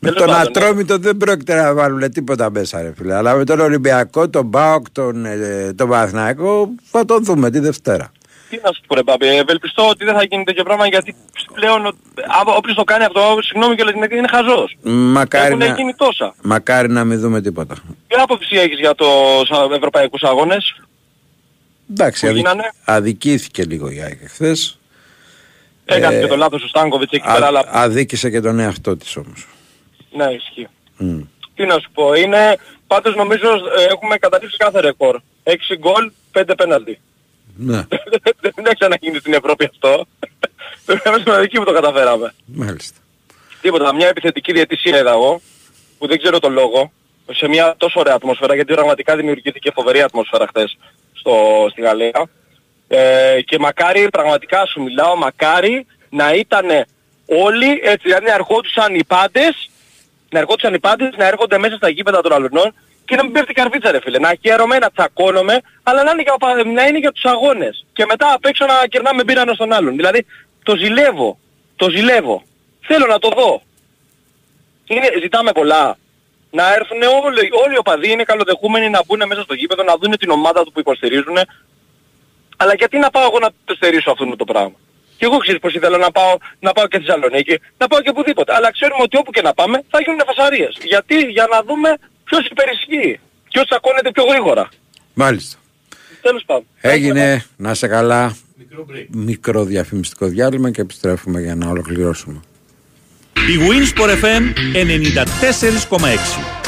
Με Τέλος τον πάντων, Ατρόμητο δεν πρόκειται να βάλουν τίποτα μέσα ρε φίλε. Αλλά με τον Ολυμπιακό, τον Μπάοκ, τον, ε, τον Παναθηναϊκό θα τον δούμε τη Δευτέρα. Τι να σου πω ρε Μπάμπη, ευελπιστώ ότι δεν θα γίνει τέτοιο πράγμα γιατί πλέον ο- α, όποιος το κάνει αυτό, συγγνώμη κιόλας είναι, είναι χαζός. Μακάρι Έχουν να, γίνει τόσα. μακάρι να μην δούμε τίποτα. Τι άποψη έχεις για τους ευρωπαϊκούς αγώνες; Εντάξει, Που αδικ- γίνανε. αδικήθηκε λίγο η ΑΕΚ χθες. Έκανε Ε, και το λάθος ο Στάνκοβιτς εκεί Α- πέρα, αλλά αδίκησε και τον εαυτό της όμως. ναι ισχύει. Μμ. Τι να σου πω, είναι, πάντως νομίζω ε, έχουμε καταρρύψει κάθε ρεκόρ. 6 γκολ, 5 πέναλτι. Ναι, Δεν έχει ξαναγίνει στην Ευρώπη αυτό. Είμαστε εκεί που το καταφέραμε. μάλιστα. Τίποτα, μια επιθετική διαιτησία είδα εγώ, που δεν ξέρω τον λόγο, σε μια τόσο ωραία ατμόσφαιρα, γιατί πραγματικά δημιουργήθηκε φοβερή ατμόσφαιρα χθες στο, στη Γαλλία. Ε, και μακάρι, πραγματικά σου μιλάω, μακάρι να ήταν όλοι, έτσι, δηλαδή να ερχόντουσαν οι πάντες, να ερχόντουσαν οι πάντες, να έρχονται μέσα στα γήπεδα των αλωνών και να μην πέφτει καρβίτσα ρε φίλε, να χαίρομαι, να τσακώνομαι, αλλά να είναι για, πα- να είναι για τους αγώνες. Και μετά απ' έξω να κερνάμε μπύρα ένας τον άλλον. Δηλαδή, το ζηλεύω, το ζηλεύω. Θέλω να το δω. Είναι, ζητάμε πολλά. Να έρθουν όλοι, όλοι οι οπαδοί είναι καλοδεχούμενοι να μπουν μέσα στο γήπεδο, να δουν την ομάδα του που υποστηρίζουν. Αλλά γιατί να πάω εγώ να το στερήσω αυτό το πράγμα; Και εγώ ξέρεις πως ήθελα να πάω, να πάω και στη Θεσσαλονίκη, να πάω και οπουδήποτε. Αλλά ξέρουμε ότι όπου και να πάμε θα γίνουν φασαρίες. Γιατί, για να δούμε ποιος υπερισχύει. Ποιος τσακώνεται πιο γρήγορα. Μάλιστα. Τέλος πάντων. Έγινε, να σε καλά. Μικρό διαφημιστικό διάλειμμα και επιστρέφουμε για να ολοκληρώσουμε. Η Winsport FM 94,6.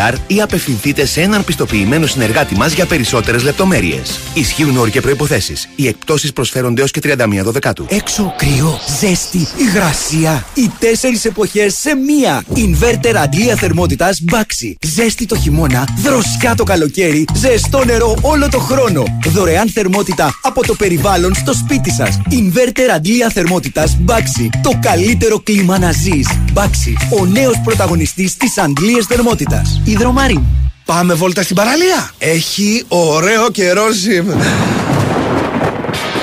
ή απευθυνθείτε σε έναν πιστοποιημένο συνεργάτη μας για περισσότερες λεπτομέρειες. Ισχύουν όροι και προϋποθέσεις. Οι εκπτώσεις προσφέρονται έως και 31 Δεκάτου. Έξω κρύο, ζέστη, υγρασία. Οι τέσσερις εποχές σε μία. Ινβέρτερ αντλία θερμότητας Baxi. Ζέστη το χειμώνα, δροσιά το καλοκαίρι, ζεστό νερό όλο το χρόνο. Δωρεάν θερμότητα από το περιβάλλον στο σπίτι σας. Ινβέρτερ αντλία θερμότητας Baxi. Το καλύτερο κλίμα να ζεις. Baxi, ο νέος πρωταγωνιστής της αντλίας θερμότητας. Ιδρομάριν. Πάμε βόλτα στην παραλία. Έχει ωραίο καιρό σήμερα.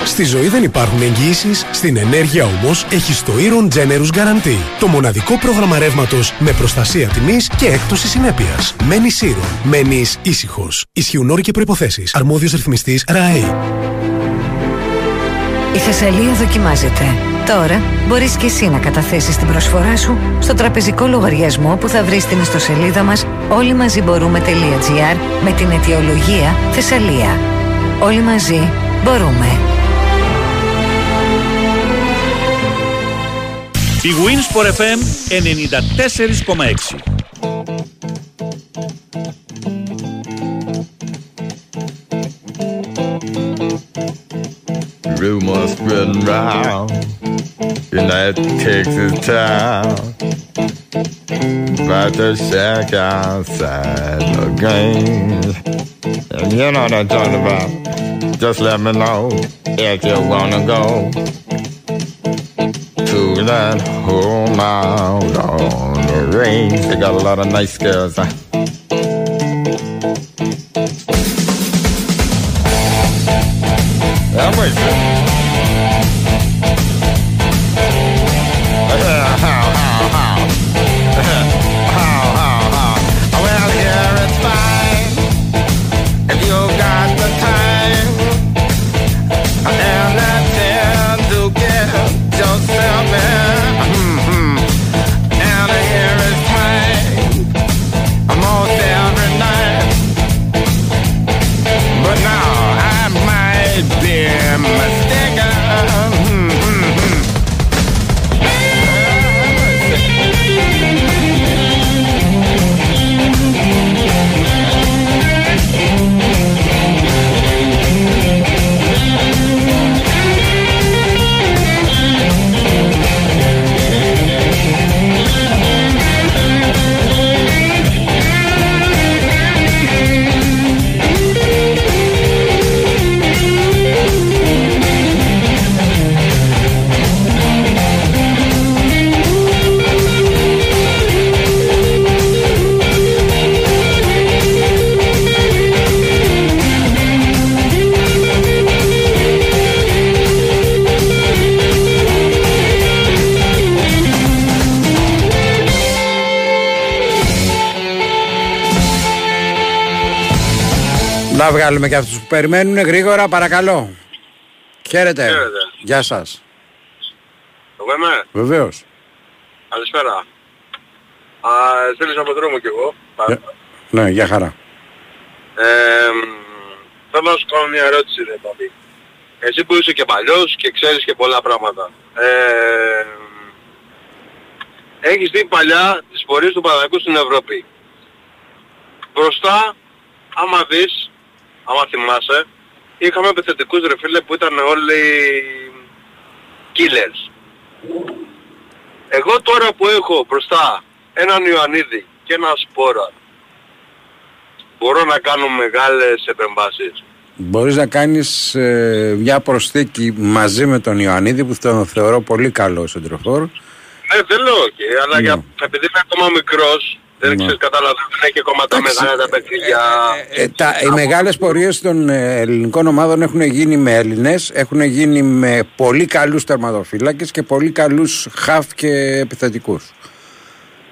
Στη ζωή δεν υπάρχουν εγγύησει, στην ενέργεια όμως έχει το Iron Generous Guarantee. Το μοναδικό πρόγραμμα ρεύματος με προστασία τιμής και έκπτωση συνέπειας. Μένεις Iron. Μένεις ήσυχος. Ισχύουν όροι και προποθέσει. Αρμόδιος ρυθμιστής ΡΑΕ. Η Θεσσαλία δοκιμάζεται. Τώρα μπορείς και εσύ να καταθέσεις την προσφορά σου στο τραπεζικό λογαριασμό που θα βρεις στην ιστοσελίδα μας όλοι μαζί μπορούμε.gr με την αιτιολογία Θεσσαλία. Όλοι μαζί μπορούμε. Η Winsport FM 94,6. Rumors spreading round that Texas town about the shack outside the game. And you know what I'm talking about. Just let me know if you wanna go to that home out on the range. They got a lot of nice girls. Huh? somewhere. Να βγάλουμε και αυτούς που περιμένουν γρήγορα, παρακαλώ. Χαίρετε. Χαίρετε. Γεια σας. Εγώ είμαι. Βεβαίως. Καλησπέρα. Α, στέλνεις από δρόμο κι εγώ. Για- Ναι, για χαρά. Ε, μ, θέλω να σου κάνω μια ερώτηση, ρε παπί. Εσύ που είσαι και παλιός και ξέρεις και πολλά πράγματα. Ε, έχεις δει παλιά τις πορείες του Παναγικού στην Ευρώπη. Μπροστά, άμα δεις, άμα θυμάσαι, είχαμε επιθετικούς ρε φίλε που ήταν όλοι killers. Εγώ τώρα που έχω μπροστά έναν Ιωαννίδη και ένα Σπόρα, μπορώ να κάνω μεγάλες επεμβάσεις. Μπορείς να κάνεις ε, μια προσθήκη μαζί με τον Ιωαννίδη που τον θεωρώ πολύ καλό σεντροφόρ. Ναι, δεν λέω όχι, αλλά για, επειδή είμαι ακόμα μικρός, δεν Ναι. ξέρεις κατάλαβα, δεν έχει ακόμα τα μεγάλα τα παιχνίδια. Ε, τα, οι μεγάλες πορείες των ε, ελληνικών ομάδων έχουν γίνει με Έλληνες, έχουν γίνει με πολύ καλούς τερματοφύλακες και πολύ καλούς χαφ και επιθετικούς.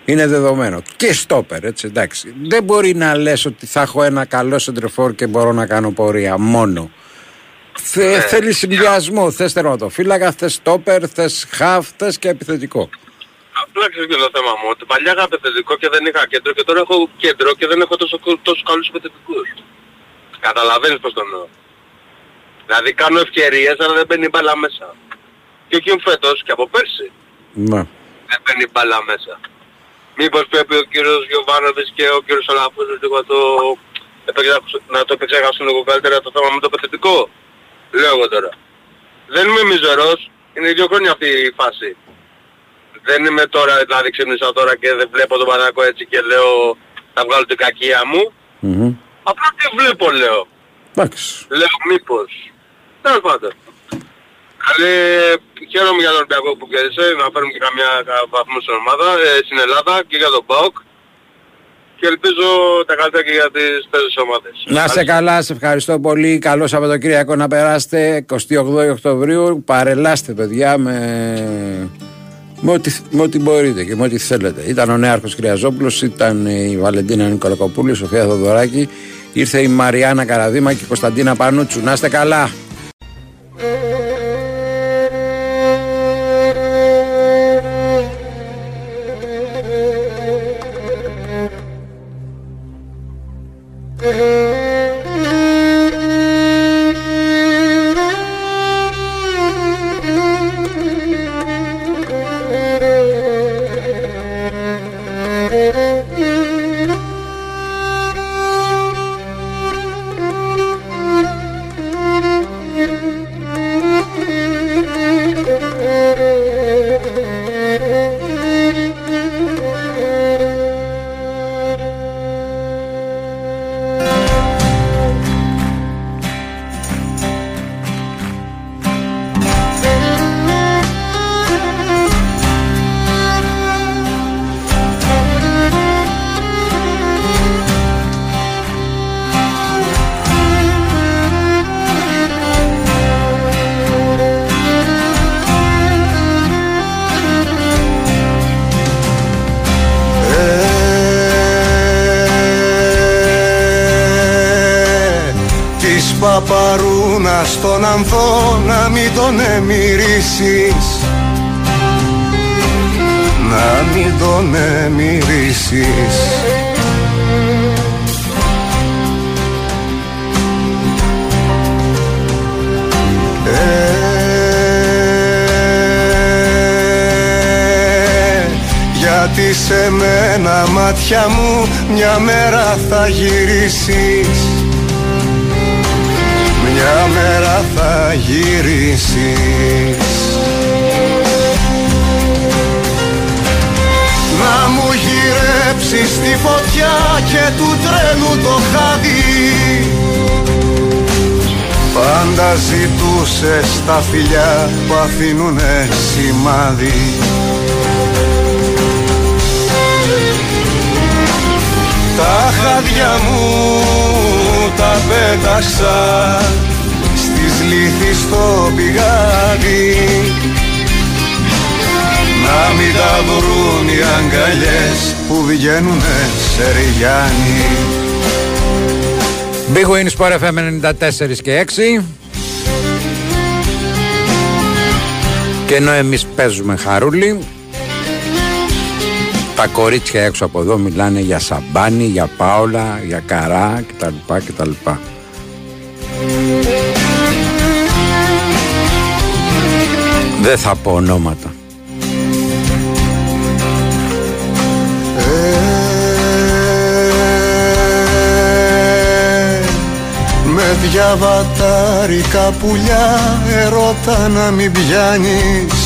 Είναι δεδομένο. Και στόπερ, έτσι, εντάξει. Δεν μπορεί να λες ότι θα έχω ένα καλό σεντρεφόρ και μπορώ να κάνω πορεία μόνο. Θε, Θέλεις συνδυασμό. Θες τερματοφύλακα, θες στόπερ, θες χαφ, θες και επιθετικό. Απλά ξέρεις και το θέμα μου, ότι παλιά είχα επιθετικό και δεν είχα κέντρο και τώρα έχω κέντρο και δεν έχω τόσο, τόσο καλούς επιθετικούς. Καταλαβαίνεις πώς το εννοώ. Δηλαδή κάνω ευκαιρίες αλλά δεν μπαίνει μπάλα μέσα. Και όχι φέτος και από πέρσι Ναι. δεν μπαίνει μπάλα μέσα. Μήπως πρέπει ο κύριος Γιωβάνοβης και ο κύριος Αλαφούζος λίγο να το, επεξεργάσουν- να το επεξεργάσουν λίγο καλύτερα το θέμα με το επιθετικό. Λέω εγώ τώρα. Δεν είμαι μιζερός, είναι δύο χρόνια αυτή η φάση. Δεν είμαι τώρα, δηλαδή ξύπνησα τώρα και δεν βλέπω τον Πανάκο έτσι και λέω θα βγάλω την κακία μου. Μμμ. Απλά τι βλέπω λέω. Εντάξει. Λέω μήπως. Τέλος πάντων. Καλή, χαίρομαι για τον Ολυμπιακό που κέρδισε, να φέρουμε και καμιά κα- βαθμό στην ομάδα, ε, στην Ελλάδα και για τον ΠΑΟΚ. Και ελπίζω τα καλύτερα και για τις τέσσερις ομάδες. Να είστε καλά, σε ευχαριστώ πολύ. Καλό Σαββατοκύριακο να περάσετε. 28 Οκτωβρίου. Παρελάστε, παιδιά, με, με, ό,τι, με ό,τι μπορείτε και με ό,τι θέλετε. Ήταν ο Νέαρχος Χρυαζόπουλος, ήταν η Βαλεντίνα Νικολακοπούλη, η Σοφία Θοδωράκη, ήρθε η Μαριάννα Καραδίμα και η Κωνσταντίνα Πανούτσου. Να είστε καλά. Μην τον εμμυρίσεις Να μην τον εμμυρίσεις Ε, γιατί σε μένα μάτια μου μια μέρα θα γυρίσεις μια μέρα θα γυρίσεις. Να μου γυρέψεις τη φωτιά και του τρένου το χάδι. Πάντα ζητούσες τα φιλιά που αφήνουνε σημάδι. Τα χάδια μου τα πέταξα. Στις λύθη στο πηγάδι. Να μην τα βρουν οι αγκαλιές που βγαίνουνε σε ριγιάνι. Big Win Sport FM 94 και 6 Και ενώ εμείς παίζουμε χαρούλι Τα κορίτσια έξω από εδώ μιλάνε για σαμπάνι, για πάολα, για καρά κτλ κτλ. Δεν θα πω ονόματα. Με διαβατάρικα πουλιά ερώτα να μην πιάνεις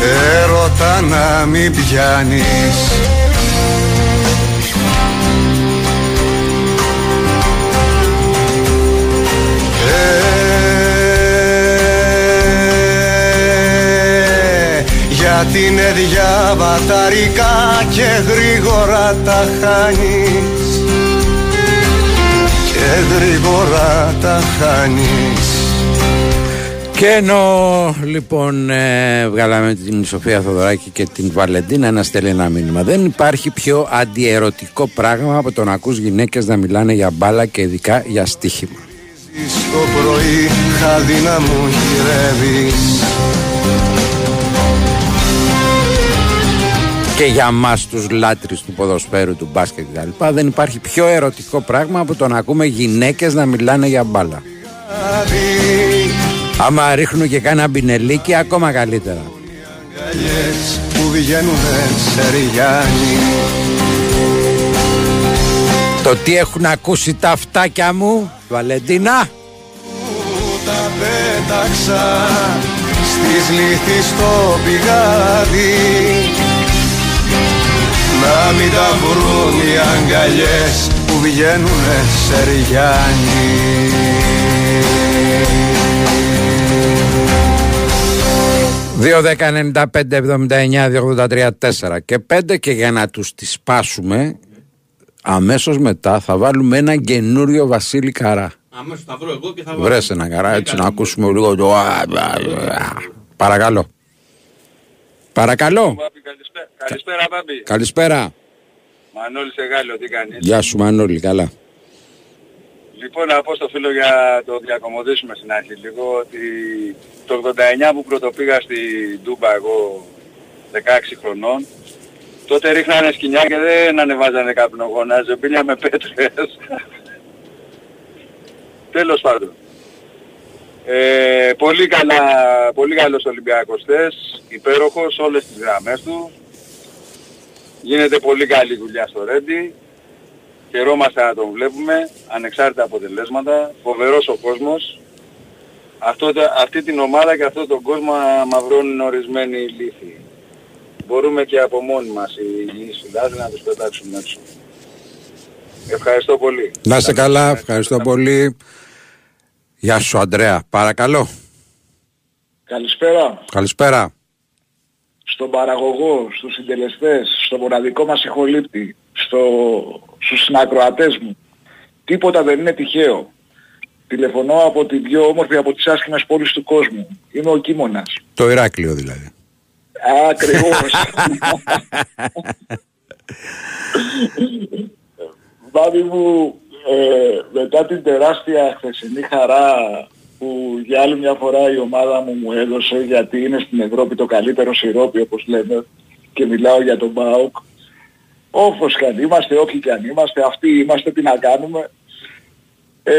Ερώτα να μην πιάνεις. Ε, γιατί είναι διαβαταρικά και γρήγορα τα χάνεις. Και γρήγορα τα χάνεις Και ενώ λοιπόν ε, βγάλαμε την Σοφία Θοδωράκη και την Βαλεντίνα ένα στέλνει ένα μήνυμα Δεν υπάρχει πιο αντιερωτικό πράγμα από το να ακούς γυναίκες να μιλάνε για μπάλα και ειδικά για στοίχημα Στο πρωί χάδι να μου γυρεύεις και για μας τους λάτρεις του ποδοσφαίρου, του μπάσκετ κτλ. Δεν υπάρχει πιο ερωτικό πράγμα από το να ακούμε γυναίκες να μιλάνε για μπάλα. Άμα ρίχνουν και κάνα μπινελίκι ακόμα καλύτερα. αγκαλιές που βγαίνουνε σε ριγιάνι Το τι έχουν ακούσει τα αυτάκια μου, Βαλεντίνα. τα πέταξα στις λύθεις στο πηγάδι να μην τα βρουν οι αγκαλιές που βγαίνουνε σε ριγιάνι 2-10-95-79-283-4 και 5 και για να τους τις σπάσουμε αμέσως μετά θα βάλουμε ένα καινούριο Βασίλη Καρά. Αμέσως θα βρω εγώ και θα βάλω. Βρες ένα καρά έτσι να ακούσουμε λίγο το... α, α, α. Παρακαλώ. Παρακαλώ. Καλησπέρα, καλησπέρα Μπάμπη. Καλησπέρα. Μανώλη Σεγάλιο, τι κάνεις; Γεια σου Μανώλη, καλά. Λοιπόν, να πω στο φίλο για το διακομωδήσουμε στην αρχή λίγο ότι το 89 που πρωτοπήγα στη Ντούμπα εγώ 16 χρονών τότε ρίχνανε σκηνιά και δεν ανεβάζανε καπνογόνα, ζεμπίλια με πέτρες. Τέλος πάντων. Ε, πολύ, καλά, πολύ καλός Ολυμπιακός θες, υπέροχος όλες τις γραμμές του. Γίνεται πολύ καλή δουλειά στο Ρέντι. Χαιρόμαστε να τον βλέπουμε, ανεξάρτητα αποτελέσματα. Φοβερός ο κόσμος. Αυτό, αυτή την ομάδα και αυτόν τον κόσμο μαυρώνουν ορισμένοι λύθοι. Μπορούμε και από μόνοι μας οι υγιείς φιλάδες να τους πετάξουμε έξω. Ευχαριστώ πολύ. Να είσαι καλά, ευχαριστώ πολύ. Γεια σου Αντρέα, παρακαλώ. Καλησπέρα. Καλησπέρα. Στον παραγωγό, στους συντελεστές, στο μοναδικό μας ηχολήπτη, στο, στους συνακροατές μου. Τίποτα δεν είναι τυχαίο. Τηλεφωνώ από την πιο όμορφη από τις άσχημες πόλεις του κόσμου. Είμαι ο Κίμωνας. Το Ηράκλειο δηλαδή. Ακριβώς. Μπάμπη μου, ε, μετά την τεράστια χθεσινή χαρά που για άλλη μια φορά η ομάδα μου μου έδωσε γιατί είναι στην Ευρώπη το καλύτερο σιρόπι όπως λέμε και μιλάω για τον ΠΑΟΚ όπως και αν είμαστε, όποιοι και αν είμαστε, αυτοί είμαστε, τι να κάνουμε. Ε,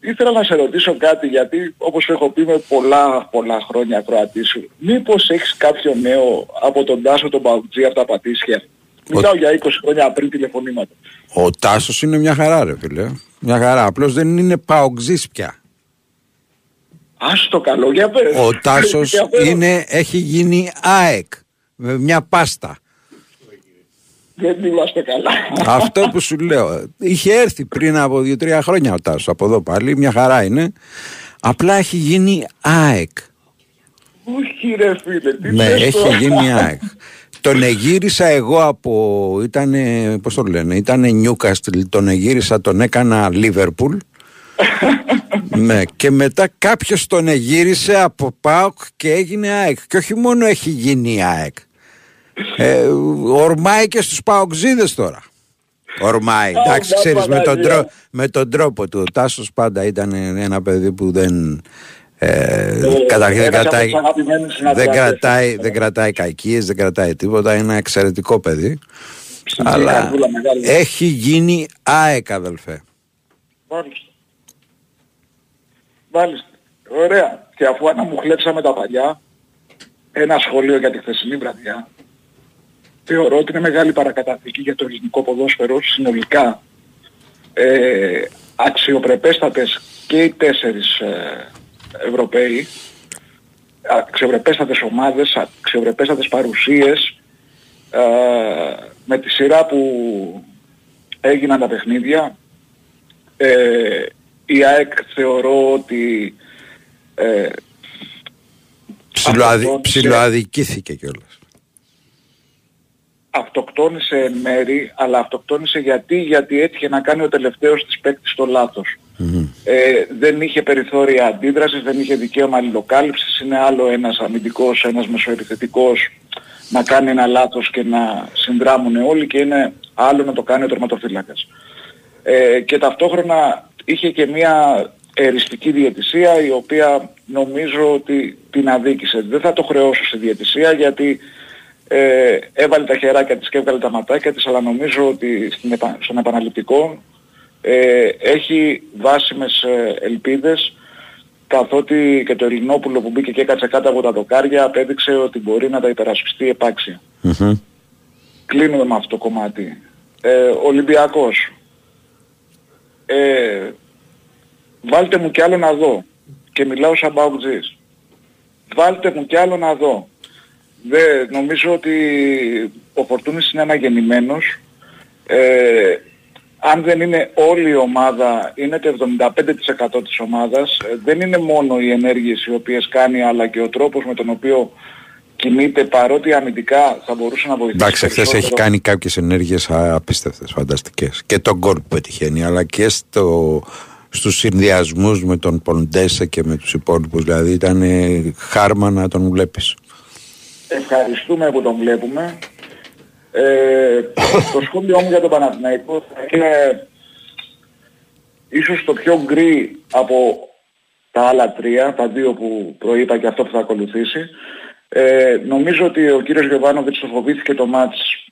ήθελα να σε ρωτήσω κάτι γιατί όπως έχω πει με πολλά πολλά χρόνια Κροατή σου μήπως έχεις κάποιο νέο από τον Τάσο τον Παουτζή από τα Πατήσια; Μιλάω για 20 χρόνια πριν τηλεφωνήματα. Ο Τάσος είναι μια χαρά ρε φίλε. Μια χαρά. Απλώς δεν είναι παοξής πια. Ας το καλό για πες. Ο Τάσος είναι, έχει γίνει ΑΕΚ. Με μια πάστα. Δεν είμαστε καλά. Αυτό που σου λέω. Είχε έρθει πριν από 2-3 χρόνια ο Τάσος από εδώ πάλι. Μια χαρά είναι. Απλά έχει γίνει ΑΕΚ. Όχι ρε φίλε. Τι Ναι, λες έχει τώρα; γίνει ΑΕΚ. Τον εγύρισα εγώ από. ήταν. Πώς το λένε, ήταν Νιούκαστλ. Τον εγύρισα, τον έκανα Λίβερπουλ. ναι, και μετά κάποιος τον εγύρισε από ΠΑΟΚ και έγινε ΑΕΚ. Και όχι μόνο έχει γίνει ΑΕΚ. Ε, ορμάει και στους ΠΑΟΚζίδες τώρα. Ορμάει. Εντάξει, ξέρεις, με τον, τρό- με τον τρόπο του. Ο Τάσος πάντα ήταν ένα παιδί που δεν... Ε, καταρχήν δεν ένας από κρατάει, τους αγαπημένους δεν, συναδελφούς. κρατάει, δεν κρατάει κακίες, δεν κρατάει τίποτα. Είναι ένα εξαιρετικό παιδί. Αλλά καρδούλα μεγάλη. έχει γίνει ΑΕΚ αδελφέ. Μάλιστα. Μάλιστα. Ωραία. Και αφού αναμουχλέψαμε τα παλιά, ένα σχόλιο για τη χθεσινή βραδιά, θεωρώ ότι είναι μεγάλη παρακαταθήκη για το ελληνικό ποδόσφαιρο συνολικά. Ε, αξιοπρεπέστατες και οι τέσσερις ε, Ευρωπαίοι, αξιοπρεπέστατες ομάδες, αξιοπρεπέστατες παρουσίες, ε, με τη σειρά που έγιναν τα παιχνίδια, ε, η ΑΕΚ θεωρώ ότι ε, Ψιλοαδι, αυτοκτόνησε- ψιλοαδικήθηκε κιόλας. Αυτοκτόνησε εν μέρη, αλλά αυτοκτόνησε γιατί, γιατί έτυχε να κάνει ο τελευταίος της παίκτης το λάθος. Ε, δεν είχε περιθώρια αντίδρασης, δεν είχε δικαίωμα αλληλοκάλυψης, είναι άλλο ένας αμυντικός, ένας μεσοεπιθετικός να κάνει ένα λάθος και να συνδράμουν όλοι και είναι άλλο να το κάνει ο τερματοφύλακας. Ε, και ταυτόχρονα είχε και μια εριστική διαιτησία η οποία νομίζω ότι την αδίκησε. Δεν θα το χρεώσω στη διαιτησία γιατί ε, έβαλε τα χεράκια της και έβγαλε τα ματάκια της αλλά νομίζω ότι στην επα- στον επαναληπτικό ε, έχει βάσιμες ε, ελπίδες καθότι και το Ελληνόπουλο που μπήκε και έκατσε κάτω από τα δοκάρια απέδειξε ότι μπορεί να τα υπερασπιστεί επάξια. Κλείνουμε με αυτό το κομμάτι. Ε, Ολυμπιακός. Ε, βάλτε μου κι άλλο να δω. Και μιλάω σαν παουτζής. Βάλτε μου κι άλλο να δω. Δε, νομίζω ότι ο Φορτούνης είναι αναγεννημένος. Ε, αν δεν είναι όλη η ομάδα, είναι το 75% της ομάδας. Ε, δεν είναι μόνο οι ενέργειες οι οποίες κάνει, αλλά και ο τρόπος με τον οποίο κινείται, παρότι αμυντικά θα μπορούσε να βοηθήσει Εντάξει, εχθές έχει περισσότερο. κάνει κάποιες ενέργειες απίστευτες, φανταστικές. Και τον γκολ που πετυχαίνει, αλλά και στο, στους συνδυασμούς με τον Ποντέσε και με τους υπόλοιπους δηλαδή ήταν ε, χάρμα να τον βλέπεις Ευχαριστούμε που τον βλέπουμε. Ε, το σχόλιο μου για τον Παναθηναϊκό θα είναι ίσως το πιο γκρι από τα άλλα τρία, τα δύο που προείπα και αυτό που θα ακολουθήσει. Ε, νομίζω ότι ο κύριος Γιωβάνοβιτς το φοβήθηκε το μάτς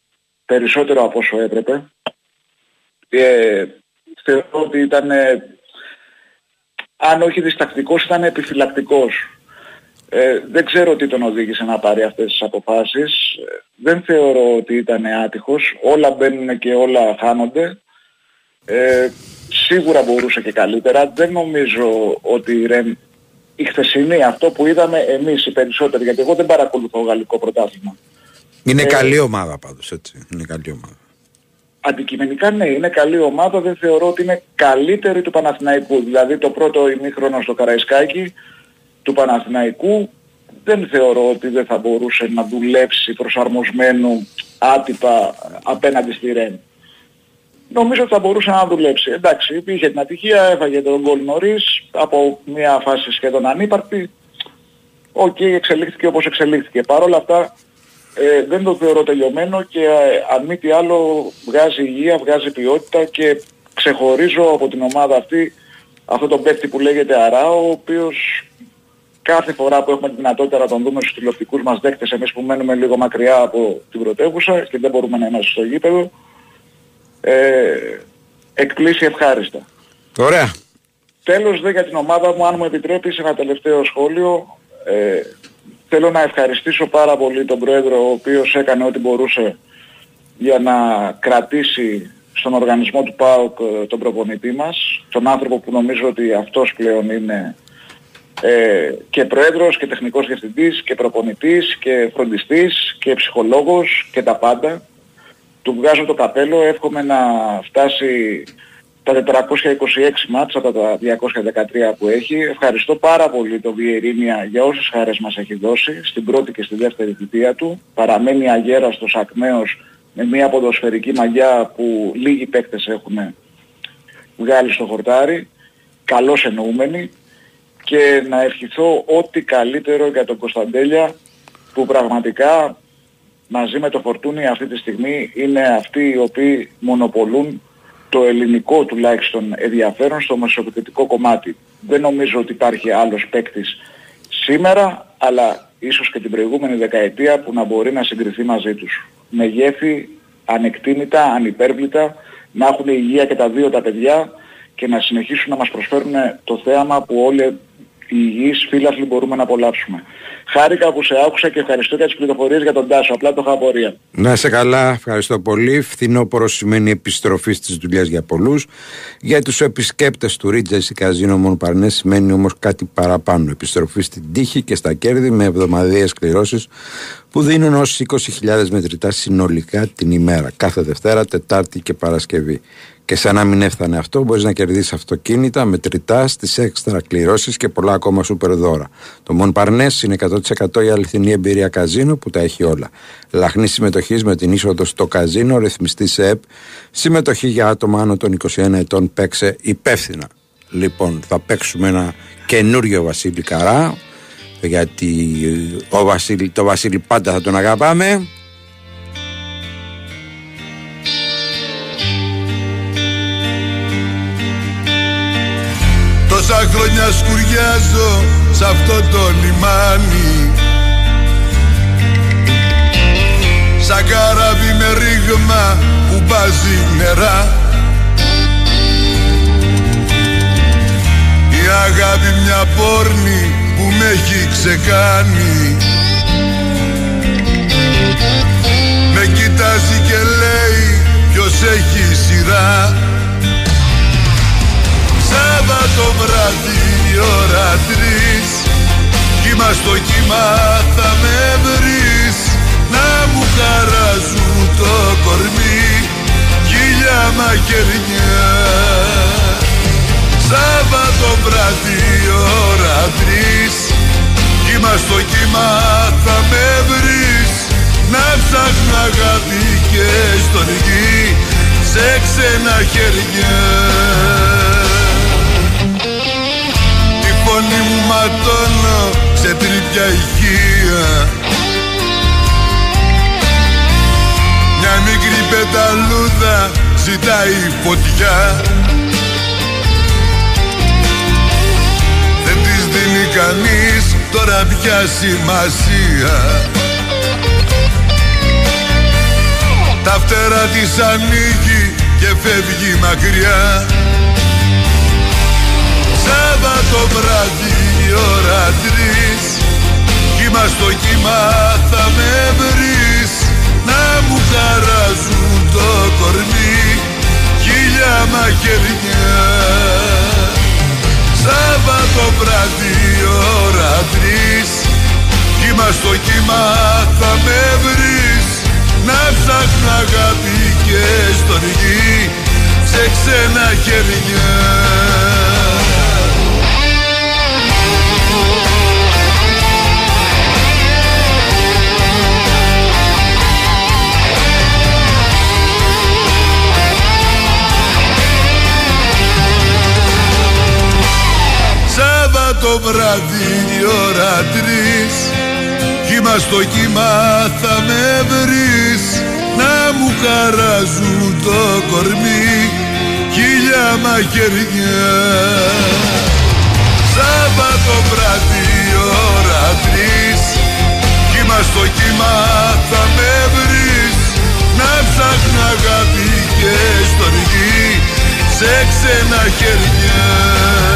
περισσότερο από όσο έπρεπε. Ε, θεωρώ ότι ήταν, ε, αν όχι διστακτικός, ήταν επιφυλακτικός. Ε, δεν ξέρω τι τον οδήγησε να πάρει αυτές τις αποφάσεις. Ε, δεν θεωρώ ότι ήταν άτυχος. Όλα μπαίνουν και όλα χάνονται. Ε, σίγουρα μπορούσε και καλύτερα. Δεν νομίζω ότι η Ρεν η χθεσινή, αυτό που είδαμε εμείς οι περισσότεροι, γιατί εγώ δεν παρακολουθώ γαλλικό πρωτάθλημα. Είναι Ε, καλή ομάδα πάντως έτσι Είναι καλή ομάδα Αντικειμενικά ναι, είναι καλή ομάδα, δεν θεωρώ ότι είναι καλύτερη του Παναθηναϊκού. Δηλαδή το πρώτο ημίχρονο στο Καραϊσκάκι του Παναθηναϊκού δεν θεωρώ ότι δεν θα μπορούσε να δουλέψει προσαρμοσμένου άτυπα απέναντι στη Ρεν. Νομίζω ότι θα μπορούσε να δουλέψει. Εντάξει, είχε την ατυχία, έφαγε τον γκολ νωρίς, από μια φάση σχεδόν ανύπαρκτη. Οκ, εξελίχθηκε όπως εξελίχθηκε. Παρ' όλα αυτά ε, δεν το θεωρώ τελειωμένο και ε, αν μη τι άλλο βγάζει υγεία, βγάζει ποιότητα και ξεχωρίζω από την ομάδα αυτή αυτό τον παίκτη που λέγεται Αράο, ο οποίος κάθε φορά που έχουμε τη δυνατότητα να τον δούμε στους τηλεοπτικούς μας δέκτες, εμείς που μένουμε λίγο μακριά από την πρωτεύουσα και δεν μπορούμε να είμαστε στο γήπεδο, ε, εκπλήσει ευχάριστα. Ωραία Τέλος δε για την ομάδα μου, αν μου επιτρέπεις ένα τελευταίο σχόλιο, ε, θέλω να ευχαριστήσω πάρα πολύ τον Πρόεδρο ο οποίος έκανε ό,τι μπορούσε για να κρατήσει στον οργανισμό του ΠΑΟΚ ε, τον προπονητή μας, τον άνθρωπο που νομίζω ότι αυτός πλέον είναι ε, και πρόεδρος και τεχνικός διευθυντής και προπονητής και φροντιστής και ψυχολόγος και τα πάντα. Του βγάζω το καπέλο, εύχομαι να φτάσει τα 426 μάτς από τα 213 που έχει. Ευχαριστώ πάρα πολύ τον Βιερίνια για όσες χαρές μας έχει δώσει στην πρώτη και στη δεύτερη θητεία του. Παραμένει αγέραστος ακμαίος με μια ποδοσφαιρική μαγιά που λίγοι παίκτες έχουν βγάλει στο χορτάρι. Καλώς εννοούμενοι και να ευχηθώ ό,τι καλύτερο για τον Κωνσταντέλια που πραγματικά μαζί με το Φορτούνι αυτή τη στιγμή είναι αυτοί οι οποίοι μονοπολούν το ελληνικό τουλάχιστον ενδιαφέρον στο μεσοπαιδευτικό κομμάτι. Δεν νομίζω ότι υπάρχει άλλος παίκτης σήμερα, αλλά ίσως και την προηγούμενη δεκαετία που να μπορεί να συγκριθεί μαζί τους. Μεγέθη ανεκτήμητα, ανυπέρβλητα, να έχουν υγεία και τα δύο τα παιδιά και να συνεχίσουν να μας προσφέρουν το θέαμα που όλοι οι υγιείς φίλαθλοι μπορούμε να απολαύσουμε. Χάρηκα που σε άκουσα και ευχαριστώ για τις πληροφορίες για τον Τάσο. Απλά το είχα απορία. Να είσαι καλά, ευχαριστώ πολύ. Φθινόπωρο σημαίνει επιστροφή στις δουλειές για πολλούς. Για τους επισκέπτες του Ρίτζα ή Καζίνο Μονοπαρνέ σημαίνει όμως κάτι παραπάνω. Επιστροφή στην τύχη και στα κέρδη με εβδομαδιαίες κληρώσεις που δίνουν ως 20.000 μετρητά συνολικά την ημέρα. Κάθε Δευτέρα, Τετάρτη και Παρασκευή. Και σαν να μην έφτανε αυτό, μπορείς να κερδίσεις αυτοκίνητα, μετρητά, στις έξτρα κληρώσεις και πολλά ακόμα σούπερ δώρα. Το Μον Παρνές είναι 100% η αληθινή εμπειρία καζίνο που τα έχει όλα. Λαχνής συμμετοχής με την είσοδο στο καζίνο, ρυθμιστής σε ΕΠ, συμμετοχή για άτομα άνω των 21 ετών, παίξε υπεύθυνα. Λοιπόν, θα παίξουμε ένα καινούριο Βασίλη Καρά, γιατί ο Βασίλη, το Βασίλη πάντα θα τον αγαπάμε. Τόσα χρόνια σκουριάζω σε αυτό το λιμάνι. Σαν καράβι με ρήγμα που μπάζει νερά. Η αγάπη μια πόρνη που με έχει ξεκάνει. Με κοιτάζει και λέει ποιος έχει σειρά Σάββατο βράδυ η ώρα τρεις. Κύμα στο κύμα θα με βρεις. Να μου χαράζουν το κορμί. Χίλια μαχαιριά Σάββατο βράδυ η ώρα τρεις. Κύμα στο κύμα θα με βρεις. Να ψάχνω αγάπη και στον γη σε ξένα χέρια φωνή μου ματώνω σε τρίπια ηχεία. Μια μικρή πεταλούδα ζητάει φωτιά. Δεν της δίνει κανείς τώρα πια σημασία. Τα φτερά της ανοίγει και φεύγει μακριά Σάββατο βράδυ η ώρα τρεις. Κύμα στο κύμα θα με βρεις. Να μου χαράζουν το κορμί. Χίλια μαχαιριά Σάββατο βράδυ η ώρα τρεις. Κύμα στο κύμα θα με βρεις. Να ψάχνω αγάπη και στον γη. Σε ξένα χέρια το βράδυ η ώρα τρεις. Κύμα στο κύμα θα με βρεις. Να μου χαράζουν το κορμί. Χίλια μαχαιριά. Σάββατο βράδυ η ώρα τρεις. Κύμα στο κύμα θα με βρεις. Να ψάχνω αγάπη και στον γη Σε ξένα χέρια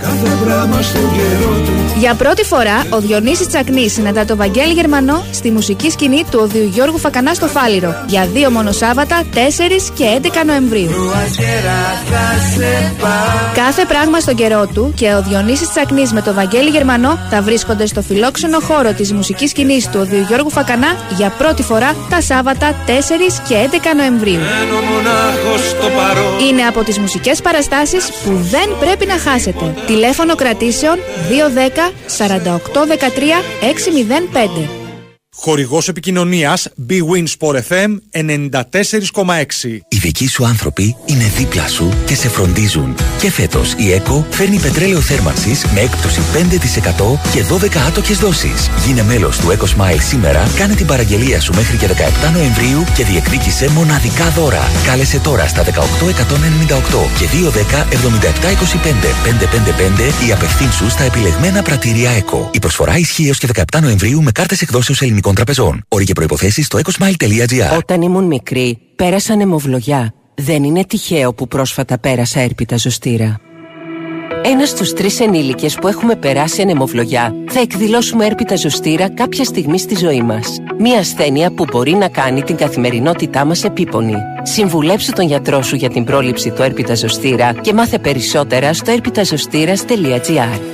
Κάθε πράγμα στον καιρό του Για πρώτη φορά, ο Διονύσης Τσακνής συναντά το Βαγγέλη Γερμανό στη μουσική σκηνή του Οδείου Γιώργου Φακανά στο Φάληρο για δύο μόνο Σάββατα, 4 και 11 Νοεμβρίου. Κάθε πράγμα στον καιρό του και ο Διονύσης Τσακνής με το Βαγγέλη Γερμανό θα βρίσκονται στο φιλόξενο χώρο της μουσικής σκηνής του Οδείου Γιώργου Φακανά για πρώτη φορά τα Σάββατα 4 και 11 Νοεμβρίου. Είναι από τις μουσικές παραστάσεις που δεν πρέπει να χάσετε. Τηλέφωνο κρατήσεων 210 48 13 605. Χορηγός επικοινωνίας B-Win Sport FM 94,6. Οι δικοί σου άνθρωποι είναι δίπλα σου και σε φροντίζουν. Και φέτος η ΕΚΟ φέρνει πετρέλαιο θέρμανσης με έκπτωση 5% και 12 άτοκες δόσεις. Γίνε μέλος του Eco Smile σήμερα, κάνε την παραγγελία σου μέχρι και 17 Νοεμβρίου και διεκδίκησε μοναδικά δώρα. Κάλεσε τώρα στα 18198 και 210 7725 555 ή απευθύνσου στα επιλεγμένα πρατήρια ΕΚΟ. Η προσφορά ισχύει έως και 17 Νοεμβρίου με κάρτες εκδόσεως ελληνικών τραπεζών. Όροι και προποθέσει στο ecosmile.gr. Όταν ήμουν μικρή, πέρασαν αιμοβλογιά. Δεν είναι τυχαίο που πρόσφατα πέρασα έρπιτα ζωστήρα. Ένας στους τρεις ενήλικες που έχουμε περάσει ανεμοβλογιά θα εκδηλώσουμε έρπιτα ζωστήρα κάποια στιγμή στη ζωή μας. Μία ασθένεια που μπορεί να κάνει την καθημερινότητά μας επίπονη. Συμβουλέψου τον γιατρό σου για την πρόληψη του έρπιτα ζωστήρα και μάθε περισσότερα στο έρπιταζωστήρας.gr.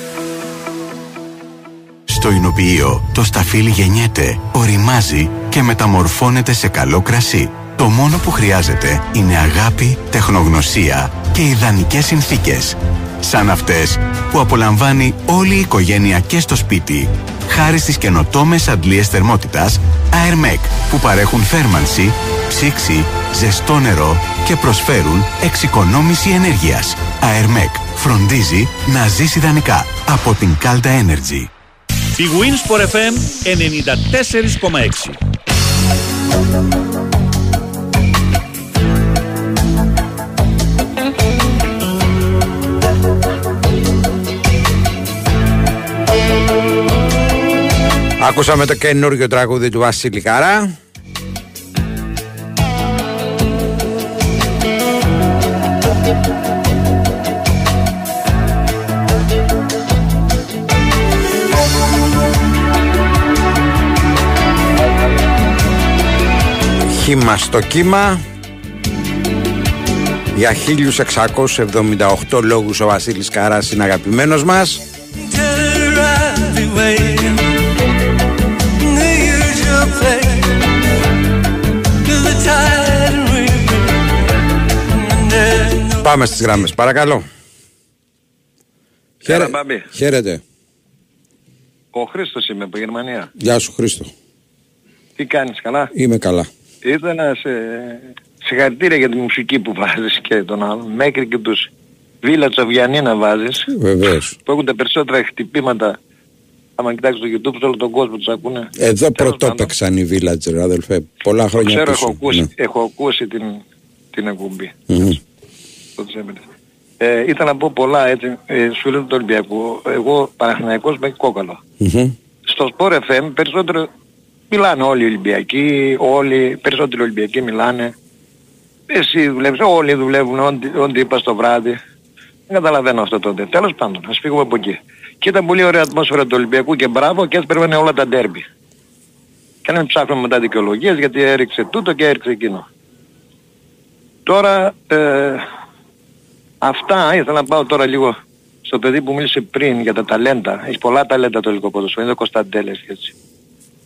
Στο Ινοποιείο το σταφύλι γεννιέται, οριμάζει και μεταμορφώνεται σε καλό κρασί. Το μόνο που χρειάζεται είναι αγάπη, τεχνογνωσία και ιδανικές συνθήκες. Σαν αυτές που απολαμβάνει όλη η οικογένεια και στο σπίτι. Χάρη στις καινοτόμες αντλίες θερμότητας Airmec που παρέχουν θέρμανση, ψήξη, ζεστό νερό και προσφέρουν εξοικονόμηση ενέργειας. Airmec φροντίζει να ζήσει ιδανικά από την Calda Energy. Η Winsport FM 94,6. Ακούσαμε το καινούργιο τραγούδι του Βασίλη Καρά. Χήμα στο κύμα Για 1678 λόγους ο Βασίλης Καράς είναι αγαπημένος μας Πάμε στις γράμμες, παρακαλώ. Έλα, Μπάμπη. Χαίρετε. Ο Χρήστος είμαι από Γερμανία. Γεια σου Χρήστο. Τι κάνεις, καλά; Είμαι καλά. Ήθελα να σε... Συγχαρητήρια για τη μουσική που βάζεις και τον άλλον. Μέχρι και τους Βίλα Τσαβιανή να βάζεις. Βεβαίως. Που έχουν τα περισσότερα χτυπήματα. Άμα κοιτάξεις το YouTube σε όλο τον κόσμο τους ακούνε. Εδώ πρωτόπαιξαν οι Villager, αδελφέ. Πολλά Το χρόνια ξέρω, πίσω. έχω ακούσει, Ναι. έχω ακούσει την, την εκπομπή. Μμμ. Το Τσέμπερ. Ε, ήθελα να πω πολλά έτσι, ε, σου λέω του Ολυμπιακού. Εγώ Παναθηναϊκός με κόκαλο. Μμμ. Στο Sport FM περισσότερο μιλάνε όλοι οι Ολυμπιακοί, όλοι, περισσότεροι Ολυμπιακοί μιλάνε. Εσύ δουλεύεις, όλοι δουλεύουν, ό,τι, ό,τι είπα στο βράδυ. Δεν καταλαβαίνω αυτό τότε. Τέλος πάντων, ας φύγουμε από εκεί. Και ήταν πολύ ωραία ατμόσφαιρα του Ολυμπιακού και μπράβο και έτσι περίμενε όλα τα ντέρμπι. Και να μην ψάχνουμε μετά δικαιολογίες γιατί έριξε τούτο και έριξε εκείνο. Τώρα, ε, αυτά ήθελα να πάω τώρα λίγο στο παιδί που μίλησε πριν για τα ταλέντα. Έχει πολλά ταλέντα το ελληνικό ποδοσφαίρο, είναι ο Κωνσταντέλες έτσι.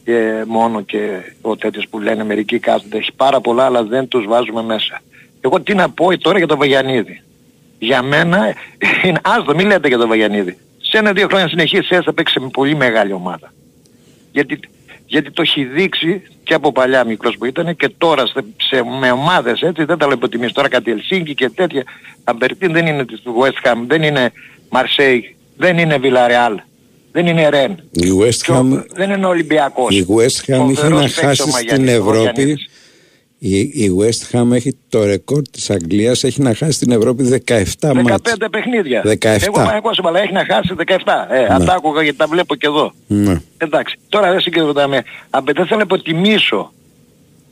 Και μόνο και ο τέτοιος που λένε μερικοί κάθονται. Έχει πάρα πολλά αλλά δεν τους βάζουμε μέσα. Εγώ τι να πω τώρα για τον Βαγιανίδη. Για μένα, είναι, άστο μην λέτε για τον Βαγιανίδη. Σε ένα-δύο χρόνια συνεχής θα παίξει με πολύ μεγάλη ομάδα. Γιατί, γιατί το έχει δείξει και από παλιά μικρός που ήταν και τώρα σε, σε, με ομάδες έτσι δεν τα λέω υποτιμήσεις. Τώρα κάτι Ελσίνκι και τέτοια. Αμπερτίν δεν είναι της West Ham, δεν είναι Marseille, δεν είναι Villarreal, δεν είναι Ρεν. Η West Ham, Δεν είναι Ολυμπιακός. η West Ham είχε Φοβερός να παίκτης χάσει ο στην Μαγιαννής, ο Ευρώπη. Βαγιαννίδης. Η, η West Ham έχει το ρεκόρ της Αγγλίας, έχει να χάσει στην Ευρώπη 17 μάτς. 15 παιχνίδια. 17. Εγώ εγώ αλλά έχει να χάσει 17. Ε, Ναι. αν τα άκουγα γιατί τα βλέπω και εδώ. Ναι. Εντάξει, τώρα δεν συγκεντρωτάμε. Αν δεν θέλω να υποτιμήσω.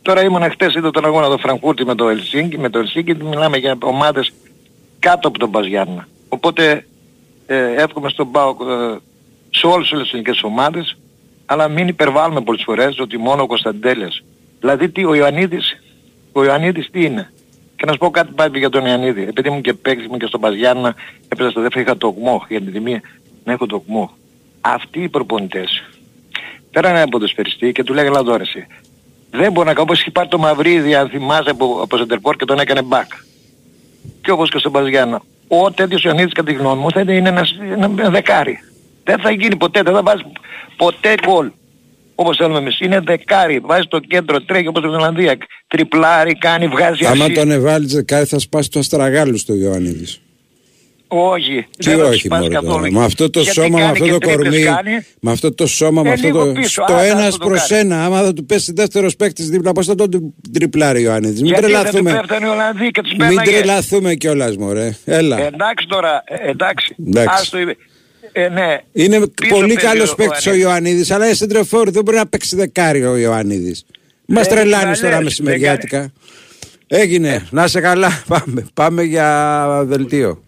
Τώρα ήμουν χτες είδα τον αγώνα του Φραγκούρτη με το Ελσίνκι, με το Ελσίνκι μιλάμε για ομάδες κάτω από τον Παζιάννα. Οπότε ε, εύχομαι στον ΠΑΟΚ ε, σε όλες τις ελληνικές ομάδες αλλά μην υπερβάλλουμε πολλές φορές ότι μόνο ο Κωνσταντέλες. Δηλαδή τι, ο Ιωαννίδης, ο Ιωαννίδης τι είναι; Και να σου πω κάτι πάλι για τον Ιωαννίδη. Επειδή ήμουν και παίκτης μου και στον Παζιάννα, έπαιζα στο δεύτερο, είχα το ΟΚΜΟ για την τιμή να έχω το ΟΚΜΟ. Αυτοί οι προπονητές πέραν ένα ποδοσφαιριστή και του λέγανε τώρα εσύ. Δεν μπορεί να κάνει όπως έχει πάρει το Μαυρίδη αν θυμάσαι από, από Σεντερπόρ και τον έκανε μπακ. Και όπως και στον Παζιάννα. Ο τέτοιος Ιωαννίδης κατά τη γνώμη μου θα είναι ένας, ένα δεκάρι. Δεν θα γίνει ποτέ, δεν θα βάζεις ποτέ γκολ. Όπως θέλουμε εμείς. Είναι δεκάρι. Βάζει στο κέντρο, τρέχει όπως στην Ολλανδία. Τριπλάρι, κάνει, βγάζει Άμα ασύ. τον εβάλει δεκάρι θα σπάσει το αστραγάλου στο Ιωαννίδης. Όχι. Τι δεν θα όχι σπάσει μόνο καθόλου. τώρα. Με αυτό το Γιατί σώμα, με κάνει αυτό και το τρίπλες κορμί, κάνει. με αυτό το σώμα, με Ε, αυτό λίγο το... πίσω. Στο Α, θα ένας το προς κάνει. ένα, άμα θα του πέσει δεύτερος παίκτης δίπλα, πώς θα τον τριπλάρει ο Ιωαννίδης. Μην Γιατί δεν του τρελαθούμε. πέφτανε οι Ολλανδοί και τους Μην πέρναγε. τρελαθούμε κιόλας μωρέ. Έλα. Εντάξει τώρα, ε, εντάξει. Εντάξει. Ας το είπε. Ε, ναι. Είναι Πίσω πολύ παίζει καλός ο παίκτης ο Ιωαννίδης. Ιωαννίδης, αλλά είναι σεντρεφόρ, δεν μπορεί να παίξει δεκάρι ο Ιωαννίδης. Μας Ε, τρελάνεις να τώρα λες, μεσημεριάτικα. Έγινε. Να σε καλά. Πάμε. Πάμε για δελτίο.